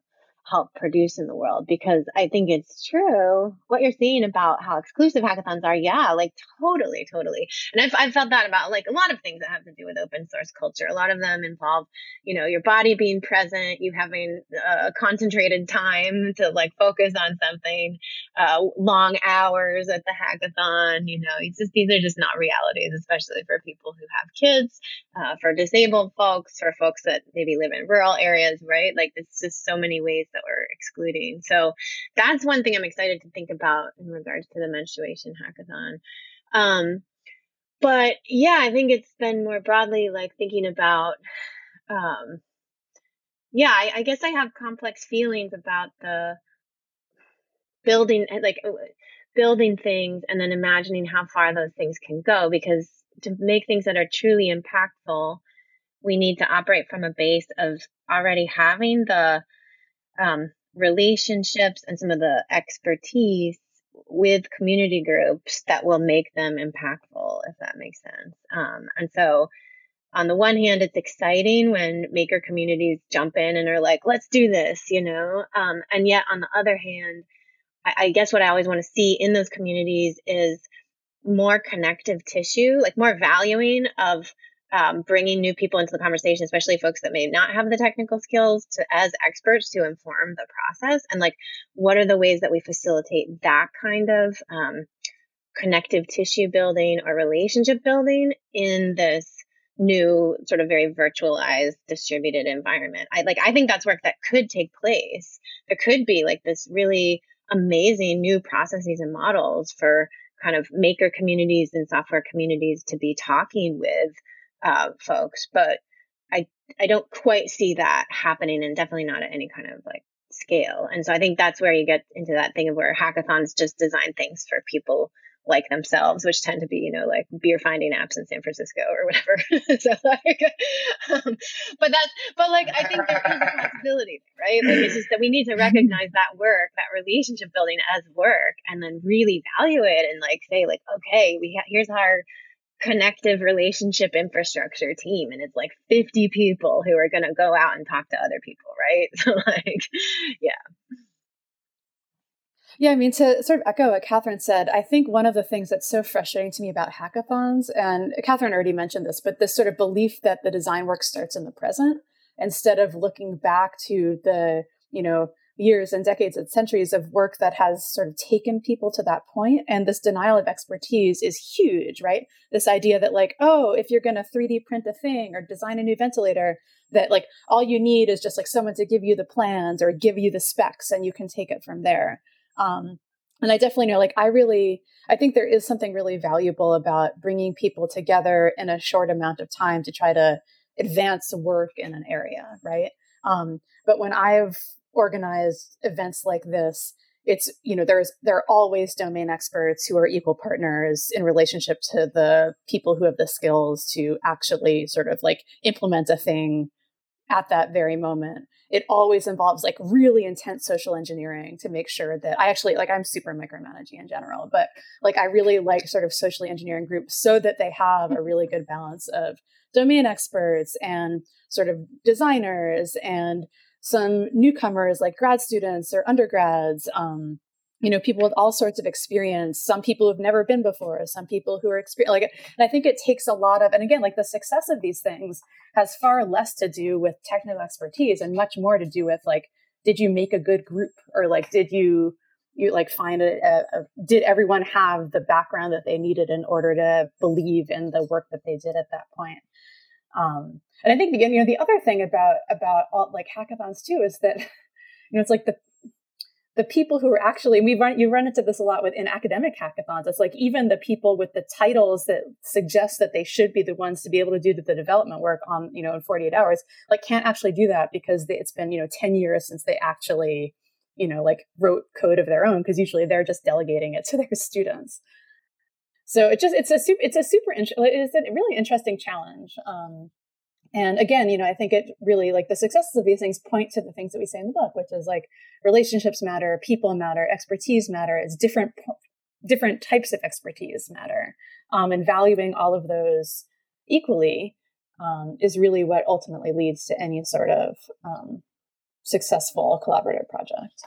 help produce in the world because I think it's true what you're saying about how exclusive hackathons are. Yeah, like totally, totally. And I've, I've felt that about like a lot of things that have to do with open source culture. A lot of them involve, you know, your body being present, you having a concentrated time to like focus on something, uh, long hours at the hackathon. You know, it's just, these are just not realities, especially for people who have kids, uh, for disabled folks, for folks that maybe live in rural areas, right? Like, it's just so many ways that we're excluding. So that's one thing I'm excited to think about in regards to the menstruation hackathon. Um, but yeah, I think it's been more broadly like thinking about, um, yeah, I, I guess I have complex feelings about the building, like uh, building things and then imagining how far those things can go because to make things that are truly impactful, we need to operate from a base of already having the um, relationships and some of the expertise with community groups that will make them impactful, if that makes sense. Um, and so, on the one hand, it's exciting when maker communities jump in and are like, let's do this, you know? Um, and yet, on the other hand, I, I guess what I always want to see in those communities is more connective tissue, like more valuing of um, bringing new people into the conversation, especially folks that may not have the technical skills to as experts to inform the process. And like, what are the ways that we facilitate that kind of um, connective tissue building or relationship building in this new sort of very virtualized distributed environment? I like, I think that's work that could take place. There could be like this really amazing new processes and models for kind of maker communities and software communities to be talking with uh, folks, but I I don't quite see that happening, and definitely not at any kind of like scale. And so I think that's where you get into that thing of where hackathons just design things for people like themselves, which tend to be, you know, like beer finding apps in San Francisco or whatever. so like, um, but that's, but like, I think there is a possibility, right? Like, it's just that we need to recognize that work, that relationship building as work, and then really value it and like say, like, okay, we ha- here's our connective relationship infrastructure team and it's like 50 people who are going to go out and talk to other people right? So like yeah. Yeah, I mean, to sort of echo what Catherine said, I think one of the things that's so frustrating to me about hackathons, and Catherine already mentioned this, but this sort of belief that the design work starts in the present instead of looking back to the, you know, years and decades and centuries of work that has sort of taken people to that point and this denial of expertise is huge right? This idea that like oh if you're going to 3d print a thing or design a new ventilator that like all you need is just like someone to give you the plans or give you the specs and you can take it from there. Um, and i definitely know like i really i think there is something really valuable about bringing people together in a short amount of time to try to advance work in an area right? Um, but when i've organized events like this it's you know there's there are always domain experts who are equal partners in relationship to the people who have the skills to actually sort of like implement a thing at that very moment. It always involves like really intense social engineering to make sure that i actually like i'm super micromanaging in general but like i really like sort of socially engineering groups so that they have a really good balance of domain experts and sort of designers and some newcomers like grad students or undergrads um, you know people with all sorts of experience some people who've never been before some people who are experienced. like and i think it takes a lot of and again like the success of these things has far less to do with technical expertise and much more to do with like did you make a good group or like did you you like find a, a, a did everyone have the background that they needed in order to believe in the work that they did at that point um, and I think the, you know the other thing about about all, like hackathons too is that you know it's like the the people who are actually we run you run into this a lot with in academic hackathons. It's like even the people with the titles that suggest that they should be the ones to be able to do the, development work on you know in 48 hours like can't actually do that because it's been you know 10 years since they actually you know like wrote code of their own because usually they're just delegating it to their students so it just it's a super it's a super it's a really interesting challenge um, and again you know i think it really like the successes of these things point to the things that we say in the book which is like relationships matter people matter expertise matter it's different different types of expertise matter. Um, and valuing all of those equally um, is really what ultimately leads to any sort of um, successful collaborative project.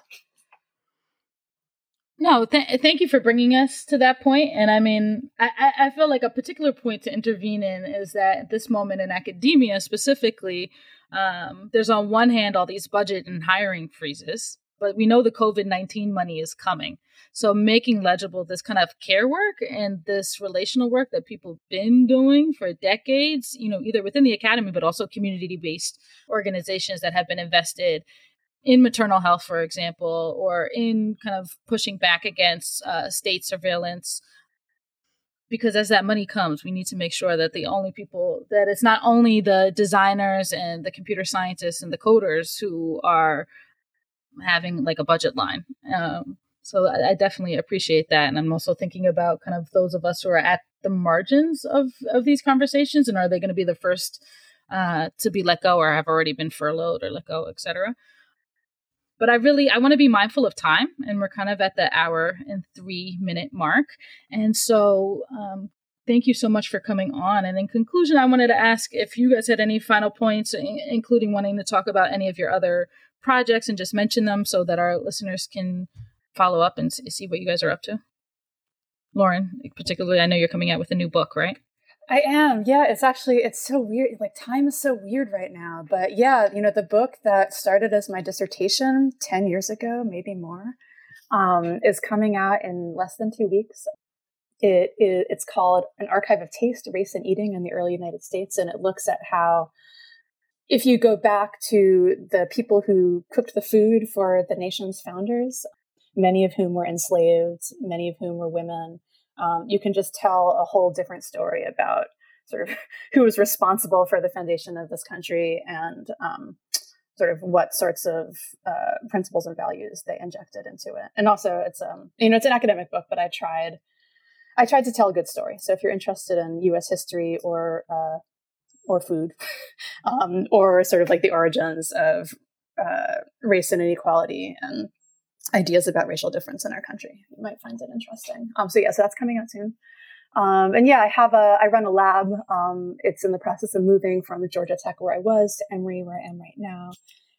No, th- thank you for bringing us to that point. And I mean, I, I feel like a particular point to intervene in is that at this moment in academia specifically, um, there's on one hand all these budget and hiring freezes, but we know the COVID 19 money is coming. So making legible this kind of care work and this relational work that people have been doing for decades, you know, either within the academy, but also community based organizations that have been invested in maternal health, for example, or in kind of pushing back against uh, state surveillance. Because as that money comes, we need to make sure that the only people, that it's not only the designers and the computer scientists and the coders who are having like a budget line. Um, so I, I, definitely appreciate that, and I'm also thinking about kind of those of us who are at the margins of of these conversations, and are they going to be the first uh, to be let go, or have already been furloughed or let go, etc. But I really I want to be mindful of time, and we're kind of at the hour and three minute mark, and so um, thank you so much for coming on. And in conclusion, I wanted to ask if you guys had any final points, including wanting to talk about any of your other projects and just mention them so that our listeners can follow up and see what you guys are up to? Lauren, particularly, I know you're coming out with a new book, right? I am. Yeah, it's actually it's so weird. Like time is so weird right now. But yeah, you know, the book that started as my dissertation 10 years ago, maybe more, um, is coming out in less than 2 weeks. It, it it's called An Archive of Taste, Race and Eating in the Early United States and it looks at how if you go back to the people who cooked the food for the nation's founders, many of whom were enslaved, many of whom were women, um, you can just tell a whole different story about sort of who was responsible for the foundation of this country and um, sort of what sorts of uh, principles and values they injected into it. And also, it's um, you know, it's an academic book, but I tried. I tried to tell a good story. So if you're interested in U.S. history or uh, or food, um, or sort of like the origins of uh, race and inequality and ideas about racial difference in our country. You might find it interesting. Um, so yeah, so that's coming out soon. Um, and yeah, I have a, I run a lab. Um, it's in the process of moving from Georgia Tech where I was to Emory where I am right now.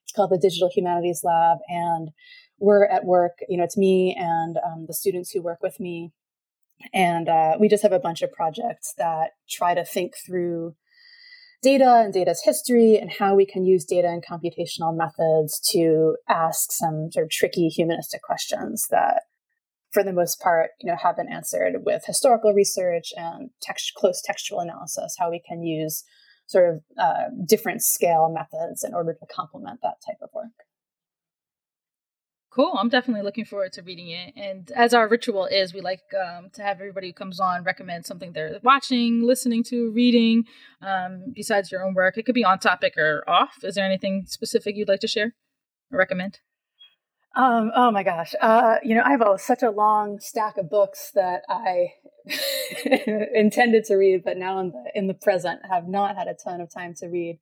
It's called the Digital Humanities Lab. And we're at work, you know, it's me and um, the students who work with me. And uh, we just have a bunch of projects that try to think through data and data's history and how we can use data and computational methods to ask some sort of tricky humanistic questions that for the most part you know have been answered with historical research and text, close textual analysis how we can use sort of uh, different scale methods in order to complement that type of work Cool. I'm definitely looking forward to reading it. And as our ritual is, we like um, to have everybody who comes on recommend something they're watching, listening to, reading, um, besides your own work. It could be on topic or off. Is there anything specific you'd like to share or recommend? Um, oh my gosh. Uh, you know, I have a, such a long stack of books that I intended to read, but now in the, in the present have not had a ton of time to read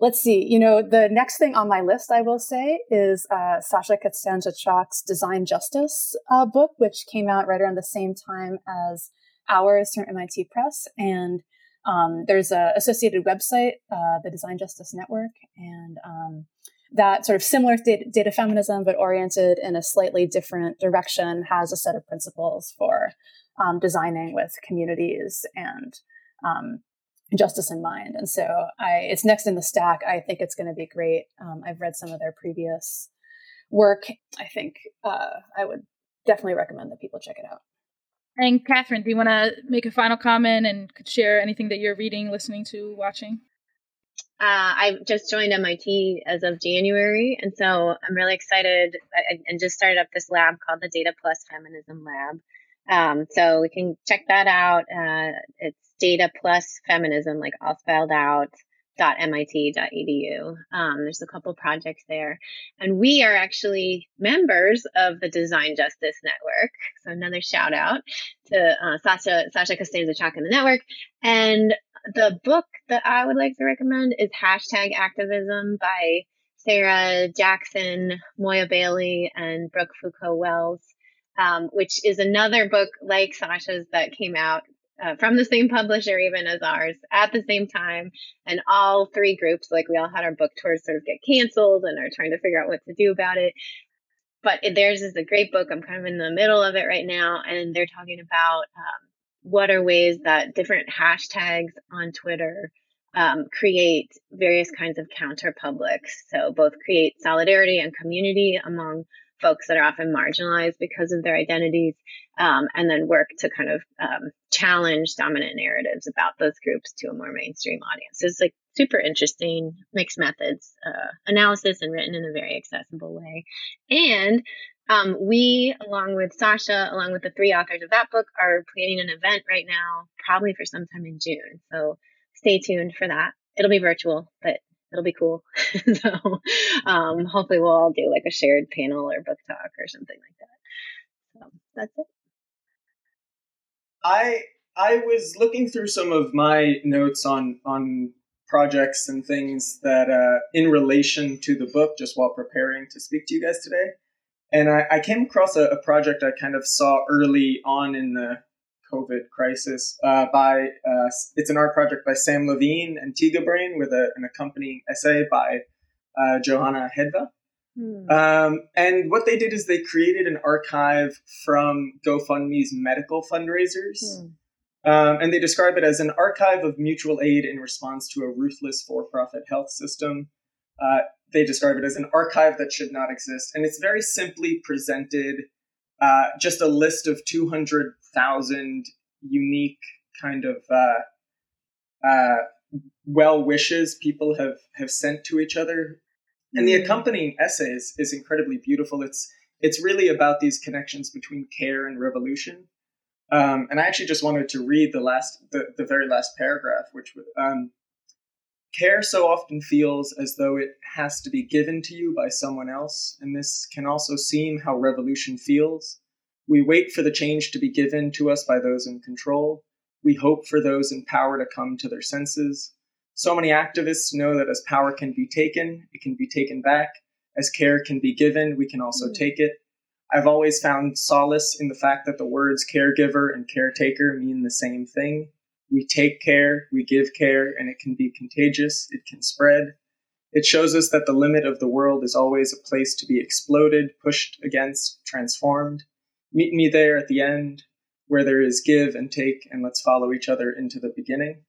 let's see, you know, the next thing on my list, I will say, is uh, Sasha Costanza-Chock's Design Justice uh, book, which came out right around the same time as ours from MIT Press. And um, there's a associated website, uh, the Design Justice Network, and um, that sort of similar data, data, feminism, but oriented in a slightly different direction, has a set of principles for um, designing with communities and um, justice in mind. And so I, it's next in the stack. I think it's going to be great. Um, I've read some of their previous work. I think uh, I would definitely recommend that people check it out. And Catherine, do you want to make a final comment and share anything that you're reading, listening to, watching? Uh, I just joined MIT as of January, and so I'm really excited I, and just started up this lab called the Data Plus Feminism Lab. Um, so we can check that out. Uh, it's data plus feminism, like all spelled out mit.edu. Um, there's a couple projects there. And we are actually members of the Design Justice Network. So another shout out to uh, Sasha, Sasha Costanza-Chock in the network. And the book that I would like to recommend is Hashtag Activism by Sarah Jackson, Moya Bailey, and Brooke Foucault Welles. Um, which is another book like Sasha's that came out uh, from the same publisher even as ours at the same time. And all three groups like we all had our book tours sort of get canceled and are trying to figure out what to do about it. But theirs is a great book. I'm kind of in the middle of it right now. And they're talking about um, what are ways that different hashtags on twitter um, create various kinds of counter publics. So both create solidarity and community among folks that are often marginalized because of their identities, um, and then work to kind of um, challenge dominant narratives about those groups to a more mainstream audience. It's like super interesting mixed methods uh, analysis and written in a very accessible way. And um, we, along with Sasha, along with the three authors of that book, are planning an event right now, probably for sometime in June. So stay tuned for that. It'll be virtual, but it'll be cool. so um, hopefully we'll all do like a shared panel or book talk or something like that. So that's it. I I was looking through some of my notes on on projects and things that uh, in relation to the book just while preparing to speak to you guys today. And I, I came across a, a project I kind of saw early on in the COVID crisis uh, by uh, it's an art project by Sam Lavigne and Tega Brain with a, an accompanying essay by uh, Johanna Hedva. Hmm. Um, and what they did is they created an archive from GoFundMe's medical fundraisers. Hmm. Um, and they describe it as an archive of mutual aid in response to a ruthless for profit health system. Uh, they describe it as an archive that should not exist. And it's very simply presented uh, just a list of 200,000 unique kind of uh, uh, well wishes people have, have sent to each other. And the hmm. accompanying essay is, is incredibly beautiful. It's it's really about these connections between care and revolution. Um, and I actually just wanted to read the last, the, the very last paragraph, which um, Care so often feels as though it has to be given to you by someone else, and this can also seem how revolution feels. We wait for the change to be given to us by those in control. We hope for those in power to come to their senses. So many activists know that as power can be taken, it can be taken back. As care can be given, we can also mm. take it. I've always found solace in the fact that the words caregiver and caretaker mean the same thing. We take care, we give care, and it can be contagious, it can spread. It shows us that the limit of the world is always a place to be exploded, pushed against, transformed. Meet me there at the end, where there is give and take, and let's follow each other into the beginning.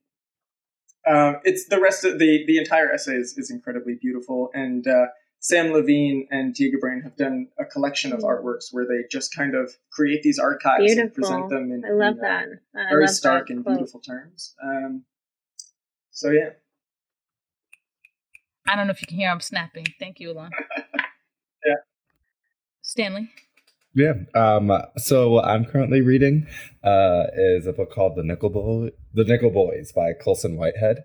Um, it's the rest of the the entire essay is, is incredibly beautiful, and uh, Sam Lavigne and Tega Brain have done a collection of mm. artworks where they just kind of create these archives beautiful. and present them in, I love in, that. I very love stark that and beautiful terms. Um, so yeah. I don't know if you can hear I'm snapping. Thank you, Alon. yeah. Stanley. Yeah. Um, so what I'm currently reading uh, is a book called The Nickel Boy, The Nickel Boys by Colson Whitehead.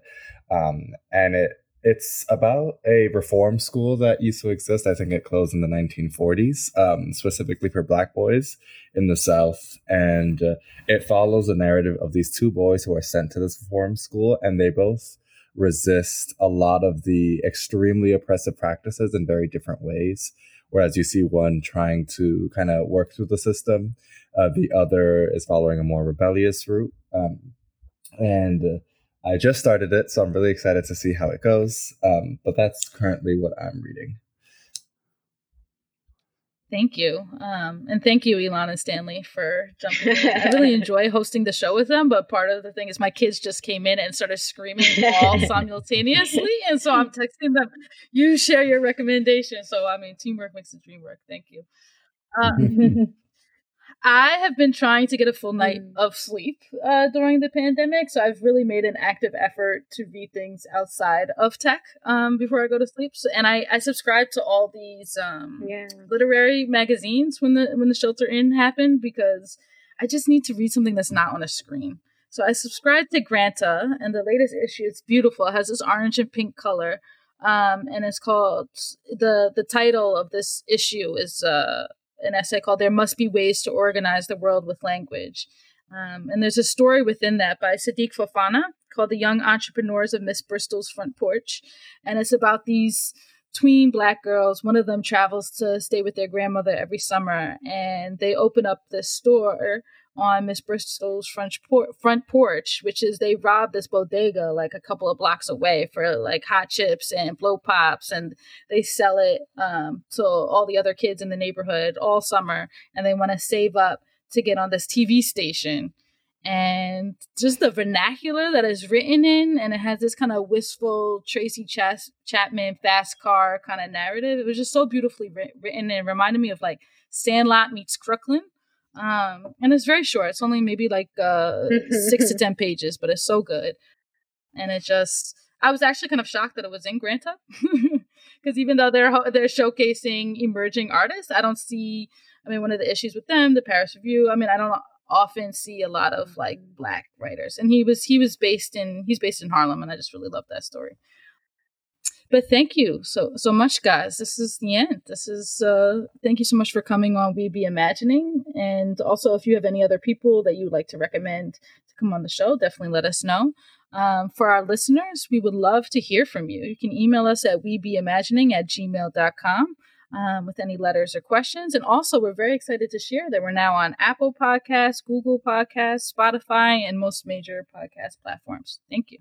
Um, and it it's about a reform school that used to exist. I think it closed in the 1940s, um, specifically for black boys in the South. And uh, it follows the narrative of these two boys who are sent to this reform school, and they both resist a lot of the extremely oppressive practices in very different ways. Whereas you see one trying to kind of work through the system, uh, the other is following a more rebellious route. Um, and I just started it, so I'm really excited to see how it goes. Um, but that's currently what I'm reading. Thank you. Um, and thank you, Elon and Stanley, for jumping in. I really enjoy hosting the show with them, but part of the thing is my kids just came in and started screaming all simultaneously. And so I'm texting them, you share your recommendation. So, I mean, teamwork makes the dream work. Thank you. Um, I have been trying to get a full night mm. of sleep uh, during the pandemic, so I've really made an active effort to read things outside of tech um, before I go to sleep. So, and I, I subscribe to all these um, yeah. literary magazines when the when the shelter in happened because I just need to read something that's not on a screen. So I subscribed to Granta, and the latest issue it's beautiful. It has this orange and pink color, um, and it's called the the title of this issue is uh, an essay called There Must Be Ways to Organize the World with Language. Um, and there's a story within that by Sidik Fofana called The Young Entrepreneurs of Miss Bristol's Front Porch. And it's about these tween black girls. One of them travels to stay with their grandmother every summer, and they open up this store on Miss Bristol's front por- front porch, which is they robbed this bodega like a couple of blocks away for like hot chips and blow pops, and they sell it um, to all the other kids in the neighborhood all summer, and they want to save up to get on this TV station. And just the vernacular that is written in, and it has this kind of wistful Tracy Chas- Chapman fast car kind of narrative. It was just so beautifully written and reminded me of like Sandlot meets Crooklyn um, and it's very short. It's only maybe like uh, six to ten pages, but it's so good. And it just, I was actually kind of shocked that it was in Granta, because even though they're they're showcasing emerging artists, I don't see. I mean, one of the issues with them, the Paris Review. I mean, I don't often see a lot of like black writers, and he was he was based in he's based in Harlem, and I just really love that story but thank you so so much guys this is the end this is uh thank you so much for coming on we be imagining and also if you have any other people that you would like to recommend to come on the show definitely let us know um, for our listeners we would love to hear from you you can email us at we be imagining at gmail.com um, with any letters or questions. And also, we're very excited to share that we're now on Apple Podcasts, Google Podcasts, Spotify, and most major podcast platforms. Thank you.